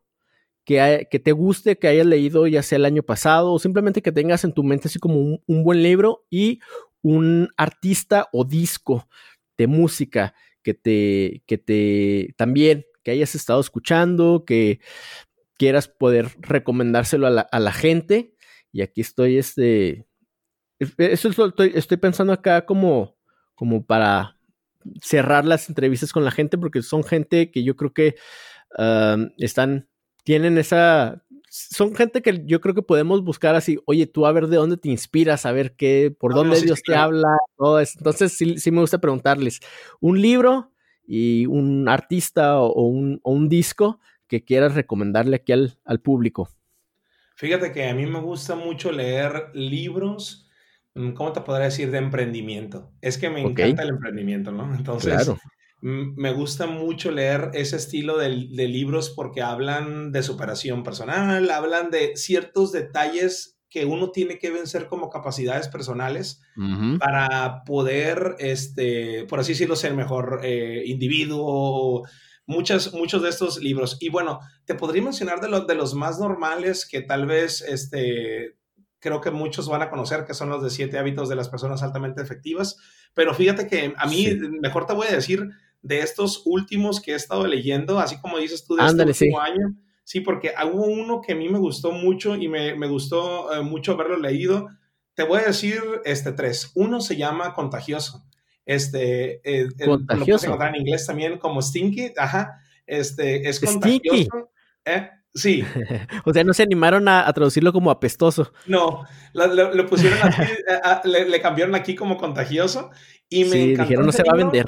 que, que, te guste, que hayas leído ya sea el año pasado o simplemente que tengas en tu mente así como un, un buen libro y un artista o disco de música que te, que te también que hayas estado escuchando, que quieras poder recomendárselo a la, a la gente. Y aquí estoy, este, eso estoy, estoy pensando acá como, como para cerrar las entrevistas con la gente, porque son gente que yo creo que están, tienen esa, son gente que yo creo que podemos buscar así, oye, tú a ver de dónde te inspiras, a ver qué, por dónde Dios te habla, todo eso. Entonces sí, sí, me gusta preguntarles, un libro y un artista o un, o un disco que quieras recomendarle aquí al, al, público. Fíjate que a mí me gusta mucho leer libros, mm, ¿cómo te podría decir? De emprendimiento. Es que me okay. encanta el emprendimiento, ¿no? [laughs] Entonces, claro me gusta mucho leer ese estilo de, de, libros porque hablan de superación personal, hablan de ciertos detalles que uno tiene que vencer como capacidades personales uh -huh. para poder, este, por así decirlo, ser mejor eh, individuo. Muchas, muchos de estos libros. Y bueno, te podría mencionar de, lo, de los más normales que tal vez este, creo que muchos van a conocer, que son los de siete hábitos de las personas altamente efectivas. Pero fíjate que a mí, sí. mejor te voy a decir de estos últimos que he estado leyendo, así como dices tú de Ándale, este último sí. año. Sí, porque hubo uno que a mí me gustó mucho y me, me gustó eh, mucho haberlo leído. Te voy a decir este tres. Uno se llama Contagioso. Este, eh, contagioso. Lo en inglés también como Stinky. Ajá. Este, es contagioso. ¿Eh? Sí. [laughs] o sea, no se animaron a, a traducirlo como apestoso. No, lo, lo, lo pusieron aquí, [laughs] a, a, le, le, cambiaron aquí como contagioso y me sí, dijeron no se va a vender.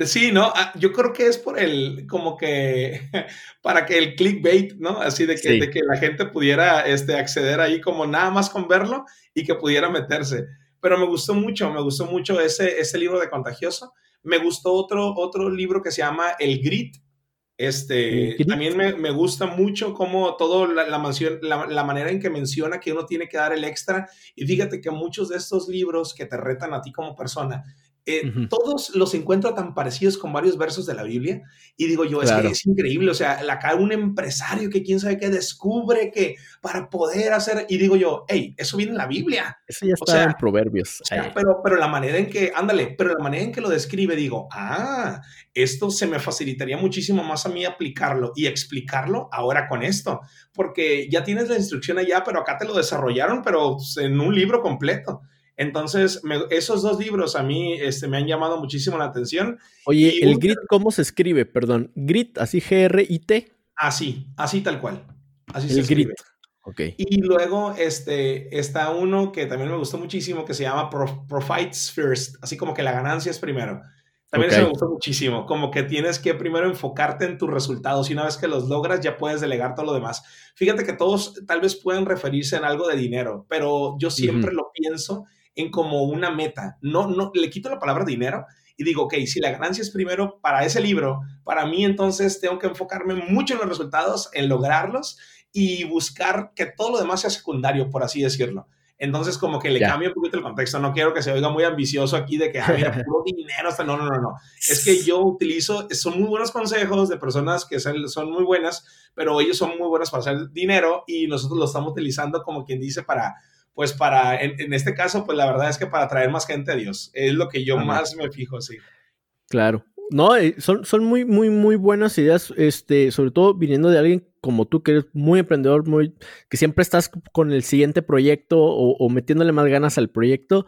Sí, ¿no? Ah, yo creo que es por el, como que, [laughs] para que el clickbait, ¿no? Así de que, sí. de que la gente pudiera este, acceder ahí como nada más con verlo y que pudiera meterse. Pero me gustó mucho, me gustó mucho ese, ese libro de Contagioso. Me gustó otro, otro libro que se llama El Grit. Este, también me, me, gusta mucho cómo todo la, la, mansión, la, la, manera en que menciona que uno tiene que dar el extra. Y fíjate que muchos de estos libros que te retan a ti como persona eh, uh -huh. todos los encuentro tan parecidos con varios versos de la Biblia y digo yo, claro. es que es increíble, o sea, cae un empresario que quién sabe qué descubre que para poder hacer, y digo yo, hey, eso viene en la Biblia. Eso ya está o sea, en Proverbios. O sea, pero, pero la manera en que, ándale, pero la manera en que lo describe, digo, ah, esto se me facilitaría muchísimo más a mí aplicarlo y explicarlo ahora con esto, porque ya tienes la instrucción allá, pero acá te lo desarrollaron, pero en un libro completo. Entonces, me, esos dos libros a mí este, me han llamado muchísimo la atención. Oye, y ¿el un... grit cómo se escribe? Perdón, grit, así G-R-I-T. Así, así tal cual. Así el se escribe. grit. Okay. Y luego este, está uno que también me gustó muchísimo que se llama Profits First, así como que la ganancia es primero. También okay. eso me gustó muchísimo, como que tienes que primero enfocarte en tus resultados y una vez que los logras ya puedes delegar todo lo demás. Fíjate que todos tal vez pueden referirse en algo de dinero, pero yo siempre uh -huh. lo pienso en como una meta. No, no, le quito la palabra dinero y digo, ok, si la ganancia es primero para ese libro, para mí entonces tengo que enfocarme mucho en los resultados, en lograrlos y buscar que todo lo demás sea secundario, por así decirlo. Entonces, como que le yeah. cambio un poquito el contexto. No quiero que se oiga muy ambicioso aquí de que, ah, mira, [laughs] puro dinero. Hasta... No, no, no, no. Es que yo utilizo, son muy buenos consejos de personas que son, son muy buenas, pero ellos son muy buenos para hacer dinero y nosotros lo estamos utilizando como quien dice para pues para, en, en, este caso, pues la verdad es que para traer más gente a Dios, es lo que yo más me fijo, sí. Claro. No, eh, son, son muy, muy, muy buenas ideas, este, sobre todo viniendo de alguien como tú, que eres muy emprendedor, muy, que siempre estás con el siguiente proyecto o, o metiéndole más ganas al proyecto.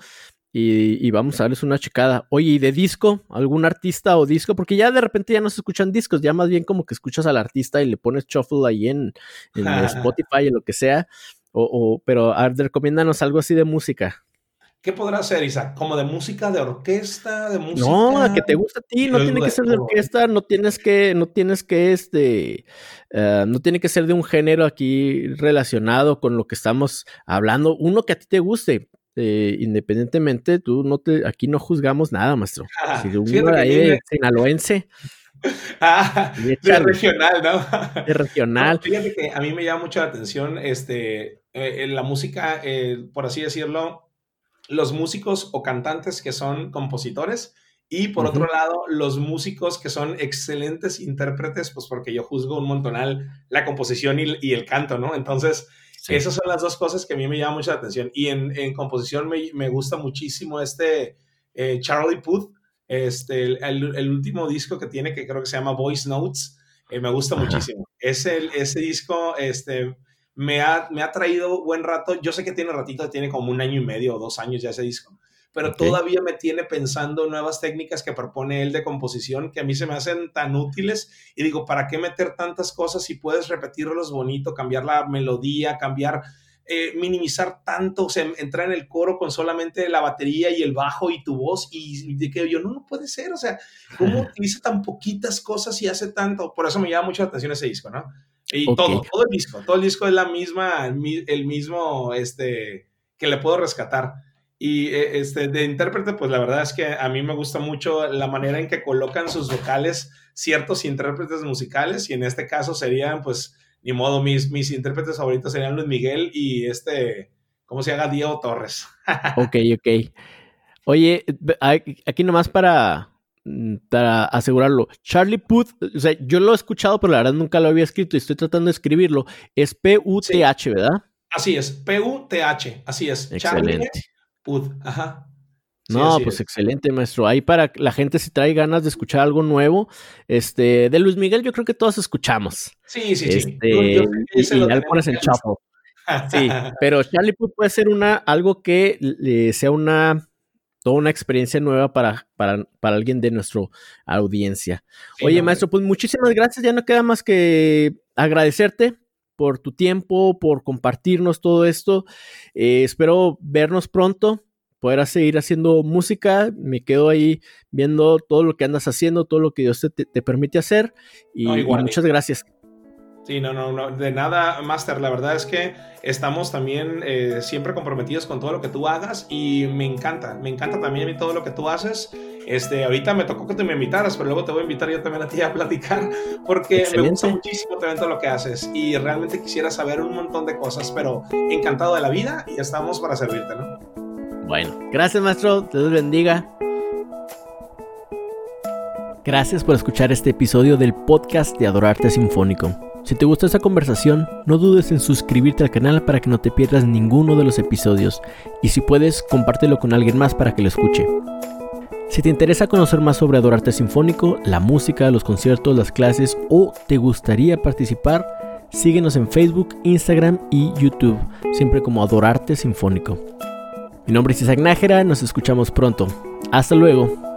Y, y, vamos a darles una checada. Oye, ¿y de disco? ¿Algún artista o disco? Porque ya de repente ya no se escuchan discos, ya más bien como que escuchas al artista y le pones shuffle ahí en, en [laughs] Spotify o lo que sea. O, o, pero a recomiéndanos algo así de música. ¿Qué podrá ser, Isaac? ¿Como de música, de orquesta, de música? No, que te gusta a ti, no tiene que ser de orquesta, no tienes que, no tienes que, este, uh, no tiene que ser de un género aquí relacionado con lo que estamos hablando, uno que a ti te guste, eh, independientemente, tú no te, aquí no juzgamos nada, maestro. Ah, [laughs] si uno ahí de sinaloense, [laughs] Ah, de regional, ¿no? De regional. No, fíjate que a mí me llama mucho la atención este, eh, la música, por así decirlo, los músicos o cantantes que son compositores y por otro lado, los músicos que son excelentes intérpretes, pues porque yo juzgo un montonal la composición y, el canto, ¿no? Entonces, esas son las dos cosas que a mí me llaman mucha atención. Y en, en composición me, me, gusta muchísimo este eh, Charlie Puth, este, el, el, último disco que tiene, que creo que se llama Voice Notes, eh, me gusta muchísimo. Ese, ese disco, este, me ha, me ha traído buen rato. Yo sé que tiene ratito, tiene como un año y medio o dos años ya ese disco pero todavía me tiene pensando nuevas técnicas que propone él de composición que a mí se me hacen tan útiles y digo, ¿para qué meter tantas cosas si puedes repetirlos bonito, cambiar la melodía, cambiar, eh, minimizar tanto, o sea, entrar en el coro con solamente la batería y el bajo y tu voz y de que yo, no, no puede ser, o sea, ¿cómo [laughs] utiliza tan poquitas cosas y hace tanto? Por eso me llama mucho la atención ese disco, ¿no? Y todo, todo el disco, todo el disco es la misma, el mismo, este, que le puedo rescatar. Y eh, este, de intérprete, pues la verdad es que a mí me gusta mucho la manera en que colocan sus vocales ciertos intérpretes musicales y en este caso serían, pues, ni modo, mis, mis intérpretes favoritos serían Luis Miguel y este, ¿cómo se llama? Diego Torres. [laughs] ok, ok. Oye, aquí nomás para, para asegurarlo, Charlie Puth, o sea, yo lo he escuchado, pero la verdad nunca lo había escrito y estoy tratando de escribirlo. Es P-U-T-H, ¿verdad? Así es, P-U-T-H, así es. Excelente. Pud, ajá. no, pues excelente, maestro. Ahí para la gente si trae ganas de escuchar algo nuevo, este, de Luis Miguel yo creo que todos escuchamos. Sí, sí, sí. Este, y, ya le pones el chapo. [laughs] Sí, pero Charlie Puth puede ser una, algo que sea una, toda una experiencia nueva para, para, para alguien de nuestra audiencia. Oye, maestro, pues muchísimas gracias. Ya no queda más que agradecerte por tu tiempo, por compartirnos todo esto. Eh, espero vernos pronto, poder seguir haciendo música. Me quedo ahí viendo todo lo que andas haciendo, todo lo que Dios te, permite hacer. Y, muchas gracias. Sí, no, no, no, de nada, Master. La verdad es que estamos también eh, siempre comprometidos con todo lo que tú hagas y me encanta, me encanta también todo lo que tú haces. Este, ahorita me tocó que te me invitaras, pero luego te voy a invitar yo también a ti a platicar porque me gusta muchísimo también todo lo que haces y realmente quisiera saber un montón de cosas, pero encantado de la vida y estamos para servirte, ¿no? Bueno, gracias maestro, Dios bendiga. Gracias por escuchar este episodio del podcast de Adorarte Sinfónico. Si te gustó esta conversación, no dudes en suscribirte al canal para que no te pierdas ninguno de los episodios y si puedes, compártelo con alguien más para que lo escuche. Si te interesa conocer más sobre Adorarte Sinfónico, la música, los conciertos, las clases o te gustaría participar, síguenos en Facebook, Instagram y YouTube, siempre como Adorarte Sinfónico. Mi nombre es Isaac Nájera, nos escuchamos pronto. Hasta luego.